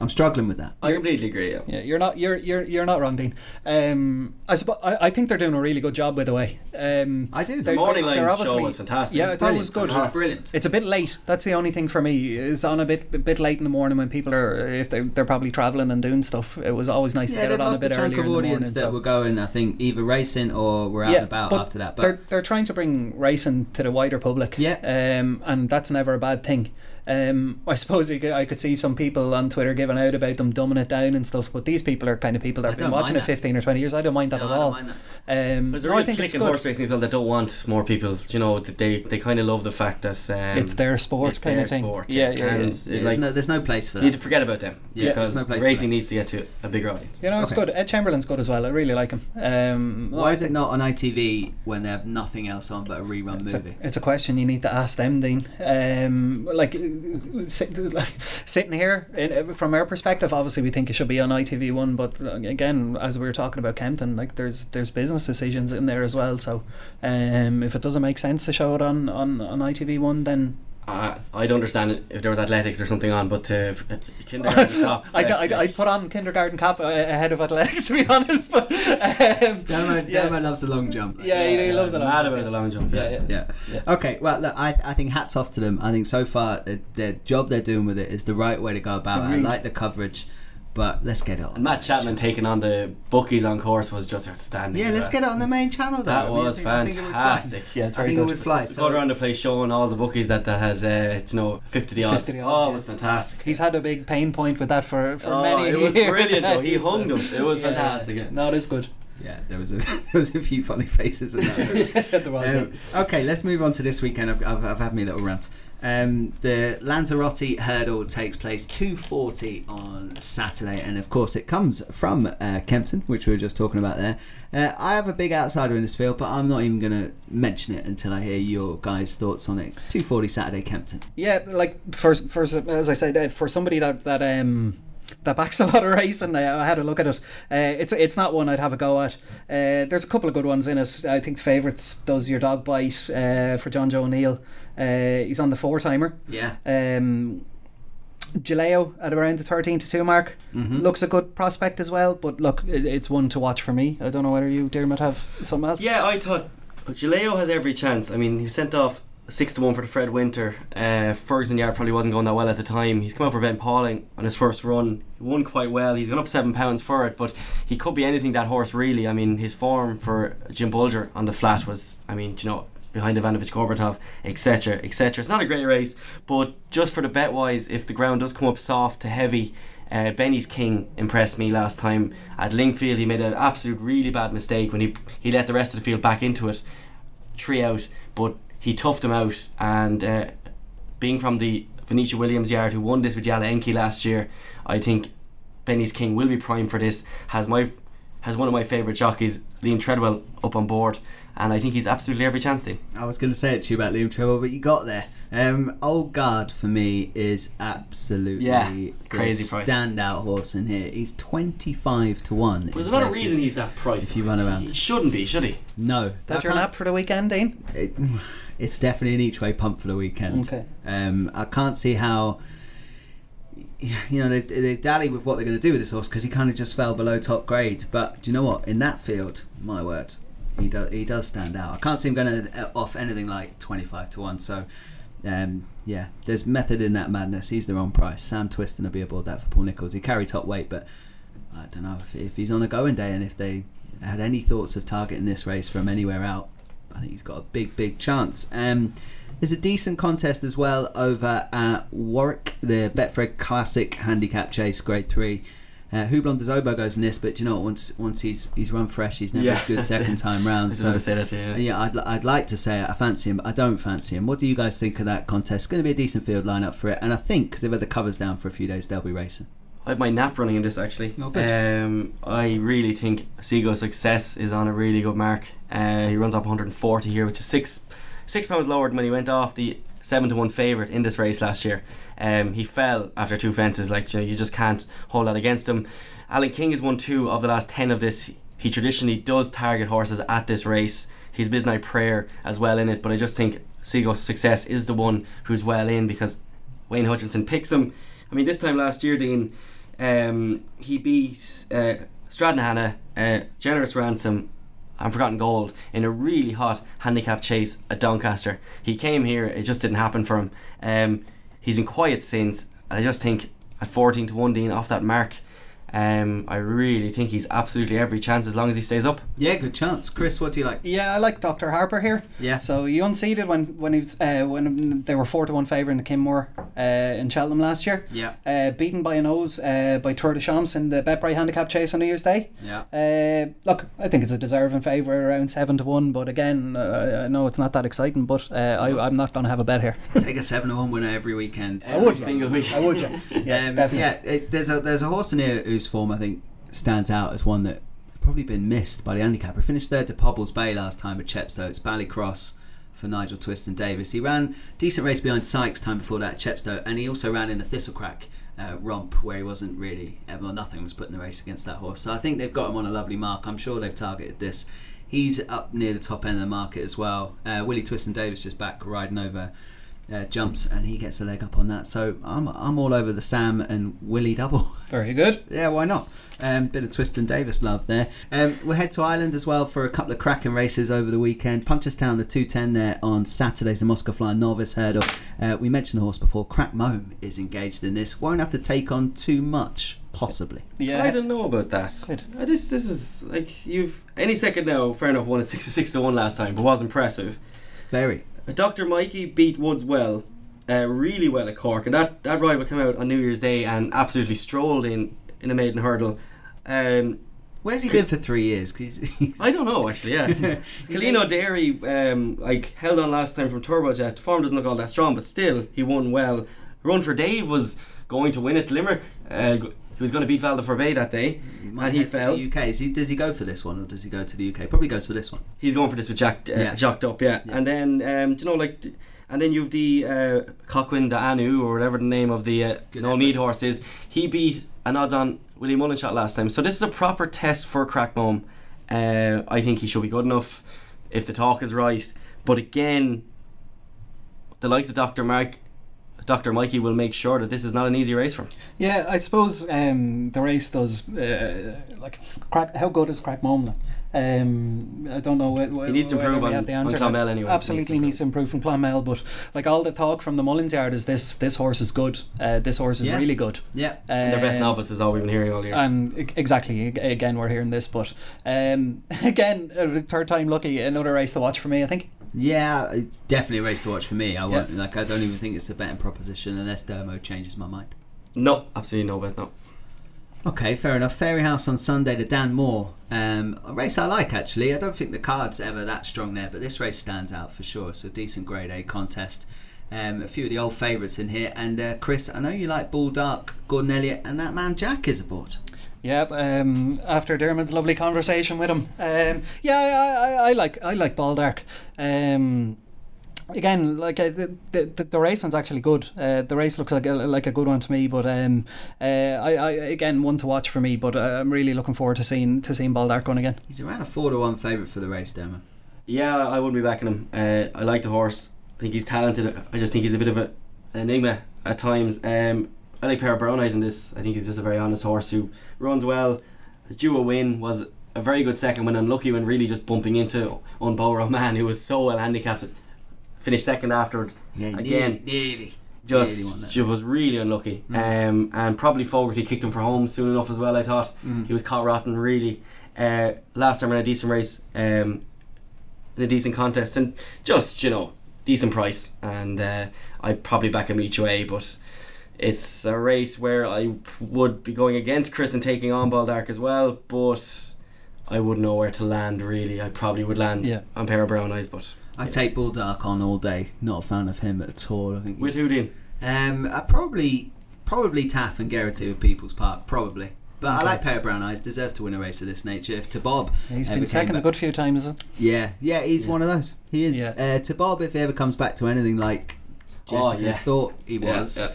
I'm struggling with that. I completely agree. Yeah. Yeah, you're not you're you're you're not wrong, Dean. Um, I suppose I, I think they're doing a really good job by the way. Um, I do. The morning line show was fantastic. Yeah, It was it was good. It was brilliant. It's a bit late. That's the only thing for me. It's on a bit a bit late in the morning when people are if they they're probably traveling and doing stuff. It was always nice to get they've it on a lost a bit chunk earlier of in the morning. audience that so- were going. I think either racing or were out and about but after that. they're But they're trying to bring racing to the wider public. Yeah. Um, and that's never a bad thing. Um, I suppose you could, I could see some people on Twitter giving out about them dumbing it down and stuff, but these people are kind of people that have been watching it that. 15 or 20 years. I don't mind that No, at I don't all. mind Um, There's a no, real I click in horse racing as well that don't want more people. You know, they they kind of love the fact that um, It's their sport it's kind their of thing. Sport, Yeah, yeah, and yeah. it, there's, like no, there's no place for you need to forget about them Yeah, because no place racing needs to get to a bigger audience. You know, it's Okay. good. Ed Chamberlain's good as well. I really like him. Um, Why is it not on ITV when they have nothing else on but a rerun It's a, movie? it's a question you need to ask them, Dean. Um, like, sit, sitting here, in, from our perspective, obviously we think it should be on ITV One, but uh, again, as we were talking about Kempton, like there's there's business decisions in there as well. So, um, if it doesn't make sense to show it on on, on ITV One, then Uh, I'd understand if there was athletics or something on, but uh, kindergarten cop. I'd, I'd, I'd put on kindergarten cap uh, ahead of athletics, to be honest. But um, Demo, yeah. Demo loves the long jump. Yeah, he, he loves it. Mad about the long jump. Yeah, yeah. Yeah. Yeah. Okay. Well, look, I, I think hats off to them. I think so far the, the job they're doing with it is the right way to go about it. I like the coverage, but let's get it on. And Matt Chapman taking on the bookies on course was just outstanding. Yeah, let's get it on the main channel. Though. That I mean, I was think- I think it would fly. fantastic. Yeah, it's I very think it would fly. Go So around the place showing all the bookies that they had, uh, you know, 50 the odds. 50 the oh, odds, it was fantastic. He's had a big pain point with that for, for Oh, many it was years. brilliant though. He hung them. It was Yeah, fantastic. yeah. No, it is good. yeah, there was a there was a few funny faces in that. There was, Um, okay, let's move on to this weekend. I've, I've, I've had me little rant. Um, the Lanzarote hurdle takes place 2:40 on Saturday, and of course it comes from uh, Kempton, which we were just talking about there. Uh, I have a big outsider in this field, but I'm not even going to mention it until I hear your guys' thoughts on it. It's 2:40 Saturday, Kempton. Yeah, like for for as I said, uh, for somebody that that um that backs a lot of racing, I, I had a look at it. Uh, it's it's not one I'd have a go at. Uh, there's a couple of good ones in it. I think favourites Doesyourdogbite uh, for Jonjo O'Neill. Uh, he's on the four timer. Yeah. Um, Jaleo at around the 13 to 2 mark Mhm. looks a good prospect as well, but look, it, it's one to watch for me. I don't know whether you, Dermot, have something else. Yeah, I thought Jaleo has every chance. I mean, he sent off six to one for the Fred Winter. Uh, Ferguson Yard probably wasn't going that well at the time. He's come out for Ben Pauling on his first run. He won quite well. He's gone up seven pounds for it, but he could be anything that horse really. I mean, his form for Jim Bolger on the flat was, I mean, do you know. Behind Ivanovich Gorbatov, etc., etc. It's not a great race, but just for the bet wise, if the ground does come up soft to heavy, uh, Benny's King impressed me last time at Lingfield. He made an absolute really bad mistake when he he let the rest of the field back into it, three out, but he toughed him out. And uh, being from the Venetia Williams yard, who won this with Yala Enki last year, I think Benny's King will be primed for this. Has my has one of my favourite jockeys, Liam Treadwell, up on board, and I think he's absolutely every chance to. I was going to say it to you about Liam Treadwell, but you got there. Um, Old Guard for me is absolutely Yeah, the crazy price. standout horse in here. He's twenty five to one. There's in another places. reason he's that price. If you run around. he shouldn't be, should he? No, That's I your can't- for the weekend, Dean? it, it's definitely an each way pump for the weekend. Okay. Um, I can't see how. You know, they, they dally with what they're going to do with this horse because he kind of just fell below top grade. But do you know what? In that field, my word, he does he does stand out. I can't see him going off anything like twenty five to one. So, um, yeah, there's method in that madness. He's the wrong price. Sam Twiston will be aboard that for Paul Nicholls. He carry top weight, but I don't know if, if he's on a going day and if they had any thoughts of targeting this race from anywhere out. I think he's got a big, big chance. Um, there's a decent contest as well over at Warwick, the Betfred Classic Handicap Chase Grade Three. Uh, Houblon des Obeaux goes in this, but you know? Once once he's he's run fresh, he's never Yeah. as good second time round. so that uh, yeah, I'd, I'd like to say I fancy him, but I don't fancy him. What do you guys think of that contest? It's going to be a decent field lineup for it, and I think because they've had the covers down for a few days, they'll be racing. I have my nap running in this actually. Oh. Um, I really think Sego Success is on a really good mark. Uh, he runs off 140 here, which is six six pounds lower than when he went off the seven to one favourite in this race last year. Um, he fell after two fences. Like you, know, you just can't hold that against him. Alan King has won two of the last ten of this. He traditionally does target horses at this race. He's Midnight Prayer as well in it, but I just think Sego Success is the one who's well in because Wayne Hutchinson picks him. I mean, this time last year, Dean, um, he beat uh, Stradnahanna, uh, Generous Ransom, and Forgotten Gold in a really hot handicap chase at Doncaster. He came here, it just didn't happen for him. Um, he's been quiet since. and I just think at 14 to 1, Dean, off that mark, um, I really think he's absolutely every chance as long as he stays up. Yeah, good chance. Chris, what do you like? Yeah, I like Dr. Harper here. Yeah. So he unseated when when he was, uh, when they were four to one favourite in the Kim Muir uh, in Cheltenham last year. Yeah. Uh, beaten by a nose uh, by Tour des Champs in the Betbury Handicap Chase on New Year's Day. Yeah. Uh, look, I think it's a deserving favourite around seven to one, but again, uh, I know it's not that exciting, but uh, I, I'm not going to have a bet here. Take a seven to one winner every weekend. Every single week. I would, yeah. Yeah, um, definitely. yeah, it, there's a there's a horse in here form I think stands out as one that probably been missed by the handicapper. He finished third to Pobbles Bay last time at Chepstow. It's Ballycross for Nigel Twiston-Davies. He ran decent race behind Sykes time before that at Chepstow, and he also ran in a Thistlecrack uh, romp where he wasn't really well nothing was put in the race against that horse. So I think they've got him on a lovely mark. I'm sure they've targeted this. He's up near the top end of the market as well. Uh, Willie Twiston-Davies just back riding over uh, jumps, and he gets a leg up on that. So I'm I'm all over the Sam and Willie double. Very good. yeah, why not? Um, bit of Twiston-Davies love there. Um, we'll head to Ireland as well for a couple of cracking races over the weekend. Punchestown, the 210 there on Saturdays, the Moscow Flyer Novice Hurdle. Uh, we mentioned the horse before. Crack Mome is engaged in this. Won't have to take on too much, possibly. Yeah. I don't know about that. Good. Uh, this this is like you've any second now. Fair enough, won at sixty six to one last time, but was impressive. Very. Dr. Mikey beat Woods well, uh, really well at Cork, and that that rival came out on New Year's Day and absolutely strolled in in a maiden hurdle. Um, Where's he been for three years? he's, he's, I don't know actually. Yeah, Kalino Dairy um, like held on last time from Turbojet. Form doesn't look all that strong, but still he won well. Run for Dave was going to win at Limerick. Uh, he was going to beat Val de Forbay that day, might and he fell. the UK. Is he, does he go for this one or does he go to the UK? Probably goes for this one. He's going for this with Jack, uh, Yeah. jocked up, yeah. Yeah. And then, um, do you know, like, and then you've the uh, the Anu or whatever the name of the uh, no meat horse is. He beat an odds-on Willie Mullenshot last time, so this is a proper test for Crack Mome. Uh, I think he should be good enough if the talk is right. But again, the likes of Doctor Mark, Doctor Mikey will make sure that this is not an easy race for him. Yeah, I suppose um, the race does uh, like crack. How good is Crack Mome? Um, I don't know. wh- wh- He needs to whether improve on- have the on answer. Clonmel anyway. Absolutely needs to improve from Clonmel, but like all the talk from the Mullins yard is this this horse is good. Uh, this horse is Yeah. really good. Yeah. And their best Um, novice is all we've been hearing all year. And exactly, again, we're hearing this, but um, again, uh, third time lucky, another race to watch for me. I think. Yeah, it's definitely a race to watch for me. I won't, like. I don't even think it's a betting proposition unless Dermo changes my mind. no, absolutely no bet, no. Okay, fair enough. Fairy House on Sunday to Dan Moore. Um, a race I like actually. I don't think the card's ever that strong there, but this race stands out for sure. It's a decent Grade A contest. Um, a few of the old favourites in here, and uh, Chris, I know you like Bull Dark, Gordon Elliott, and that man Jack is aboard. Yeah, um, after Dermot's lovely conversation with him, um, yeah, I, I, I like I like Baldark. Um, again, like uh, the, the the racing's actually good. Uh, the race looks like a, like a good one to me, but um, uh, I, I again one to watch for me. But uh, I'm really looking forward to seeing to seeing Baldark on again. He's around a four to one favourite for the race, Demo. Yeah, I wouldn't be backing him. Uh, I like the horse. I think he's talented. I just think he's a bit of a, an enigma at times. Um, I like Pair Brown Eyes in this. I think he's just a very honest horse who runs well. His due a win was a very good second when unlucky when really just bumping into on Unboro Man who was so well handicapped. Finished second afterward. Yeah, Again, nearly, nearly. Just she was really unlucky. Mm. Um, and probably Fogarty kicked him for home soon enough as well. I thought Mm. he was caught rotten really. Uh, last time in a decent race, um, in a decent contest, and just you know decent price. And uh, I'd probably back him each way, but it's a race where I would be going against Chris and taking on Baldark as well, but. I wouldn't know where to land really. I probably would land Yeah. on pair of brown eyes, but I take Baldark on all day. Not a fan of him at all. I think with he's- who Dean? Um, I probably probably Taff and Geraghty with People's Park, probably. But I like Pair of Brown Eyes. Deserves to win a race of this nature. If to Bob, He's ever been came second a good few times. Yeah, yeah, he's Yeah. one of those. He is. Yeah. Uh, to Bob, if he ever comes back to anything like Oh, Jessica yeah. thought he was, yeah.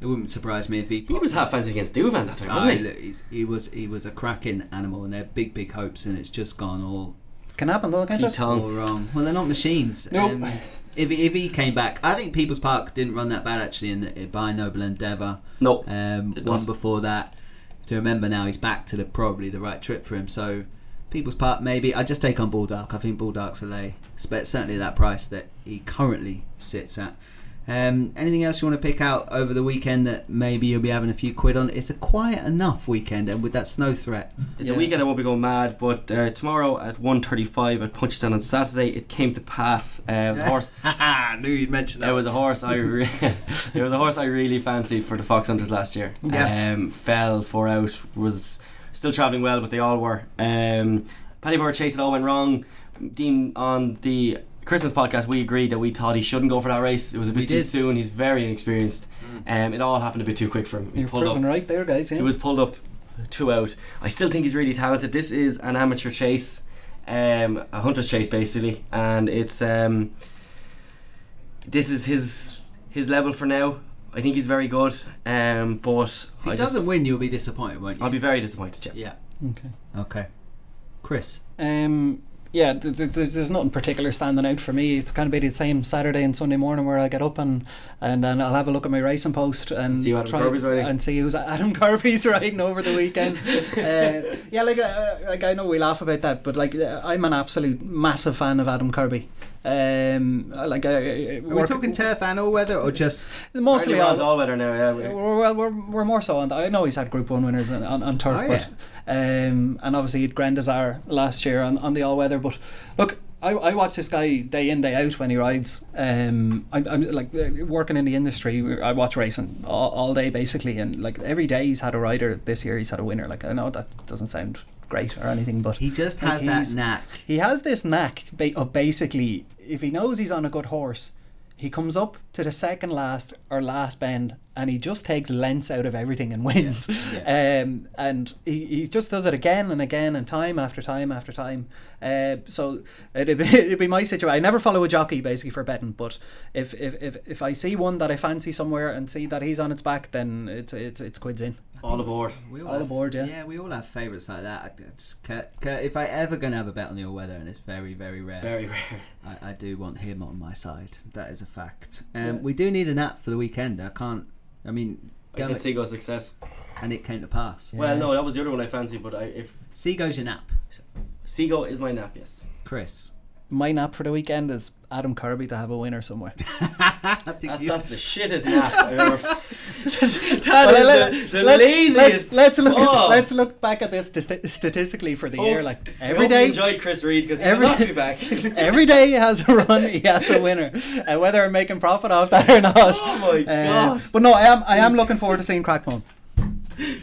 It wouldn't surprise me if he. He was half fencing against Douvan that time, Ah, wasn't he? look, he's, he was he was a cracking animal, and they have big big hopes, and it's just gone all? Can happen though, can't Keep it? tongue. all wrong. Well, they're not machines. Nope. Um, if he, if he came back, I think People's Park didn't run that bad actually in the, by Noble Endeavour. No. Um, Did one not. before that. To remember now, he's back to the probably the right trip for him. So, People's Park maybe. I just take on Bulldark. I think Bulldark's a lay, Spe- certainly that price that he currently sits at. Um, anything else you want to pick out over the weekend that maybe you'll be having a few quid on? It's a quiet enough weekend, and with that snow threat, It's Yeah. a weekend I won't be going mad, but uh, tomorrow at 1.35 at Punchestown on Saturday, it came to pass. Uh, it was a horse. I knew you'd mention It was a horse I re- it was a horse I really fancied for the Fox Hunters last year. Yeah. Um, fell four out, was still travelling well, but they all were. Um, Paddy Bird chase it all went wrong. Dean on the Christmas podcast, we agreed that we thought he shouldn't go for that race. It was a bit We too did. soon. He's very inexperienced. Um, it all happened a bit too quick for him. He You're pulled up. right there, guys. Yeah. He was pulled up two out. I still think he's really talented. This is an amateur chase, um, a hunter's chase basically, and it's um, this is his his level for now. I think he's very good, um, but if he I doesn't just- win, you'll be disappointed, won't you? I'll be very disappointed. Yeah. yeah. okay. Okay. Chris. Um, yeah, th- th- th- there's nothing particular standing out for me. It's kind of be the same Saturday and Sunday morning where I get up and and then I'll have a look at my racing post and See Adam Kirby's riding. and see who's Adam Kirby's writing over the weekend. uh, yeah, like uh, like I know we laugh about that, but like uh, I'm an absolute massive fan of Adam Kirby. Um, like uh, Are we talking turf and all weather, or just? mostly on all, all weather now. Yeah. we're, well, we're, we're more so on. I know he's had Group One winners on, on, on turf, Oh, but um, and obviously he had Grendisar last year on, on the all weather. But look, I, I watch this guy day in day out when he rides. Um, I'm, I'm like uh, working in the industry. I watch racing all, all day basically, and like every day he's had a rider. This year he's had a winner. Like I know that doesn't sound great or anything, but He just has that knack. he has this knack ba- of basically, if he knows he's on a good horse, he comes up to the second last or last bend and he just takes lengths out of everything and wins. Yeah. Um, and he, he just does it again and again and time after time after time. Uh, so it'd be, it'd be my situation. I never follow a jockey basically for betting, but if, if, if, if I see one that I fancy somewhere and see that he's on its back, then it's it's, it's quids in. All aboard. We All have, aboard, yeah. Yeah, we all have favourites like that. I- it's Kurt, Kurt, if I ever going to have a bet on the all weather, and it's very, very rare, Very rare. I, I do want him on my side. That is a fact. Um, Yeah. We do need an app for the weekend. I can't. I mean, I damn said it, Seagull's success. and it came to pass. Well, no, that was the other one I fancied, but I, if Sego's your nap, Seagull is my nap, yes. Chris. My nap for the weekend is Adam Kirby to have a winner somewhere. That's, you- that's the shittest nap I've ever. that Well, is let- the, the let's, laziest. let's, let's look Oh. let's look back at this st- statistically for the year. Like I every hope you day, enjoyed Chris Reed because every- not be back. every day he has a run, he has a winner. Uh, whether I'm making profit off that or not. Oh my Uh, god! but no, I am I am looking forward to seeing Crack Mome.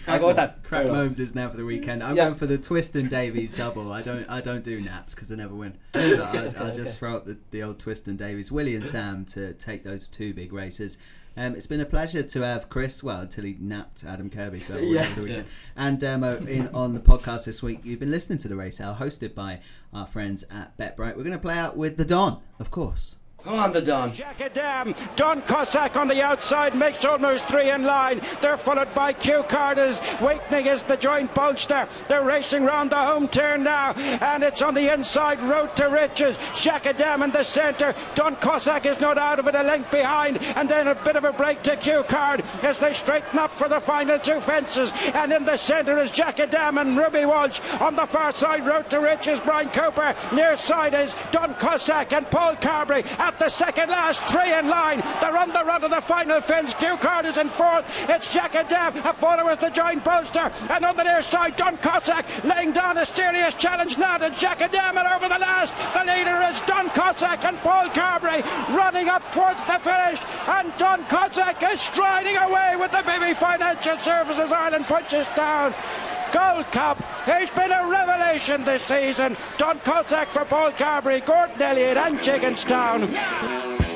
I'll go with that. Crack Mome's is now for the weekend. I'm Yeah. going for the Twiston-Davies double. I don't I don't do naps because I never win. So I, I'll just throw up the, the old Twiston-Davies. Willie and Sam to take those two big races. Um, it's been a pleasure to have Chris. Well, until he napped Adam Kirby to have Yeah, the weekend. And Dermo in on the podcast this week. You've been listening to the Race Hour, hosted by our friends at BetBright. We're going to play out with the Don, of course. Come on, the Don. Djakadam, Don Cossack on the outside makes almost three in line. They're followed by Q Carders. Wakening is the joint bolster. They're racing round the home turn now, and it's on the inside road to riches. Djakadam in the centre. Don Cossack is not out of it, a length behind, and then a bit of a break to Cue Card as they straighten up for the final two fences. And in the centre is Djakadam and Ruby Walsh. On the far side, road to riches, Brian Cooper. Near side is Don Cossack and Paul Carberry the second last, three in line. They're on the run to the final fence. Cue Card is in fourth. It's Djakadam. A follower is the joint bolster. And on the near side, Don Cossack laying down a serious challenge now to Djakadam. And over the last, the leader is Don Cossack and Paul Carberry running up towards the finish. And Don Cossack is striding away with the Bibby Financial Services Ireland Punchestown. Gold Cup. He's been a revelation this season. Don Cossack for Paul Carberry, Gordon Elliott, and Gigginstown.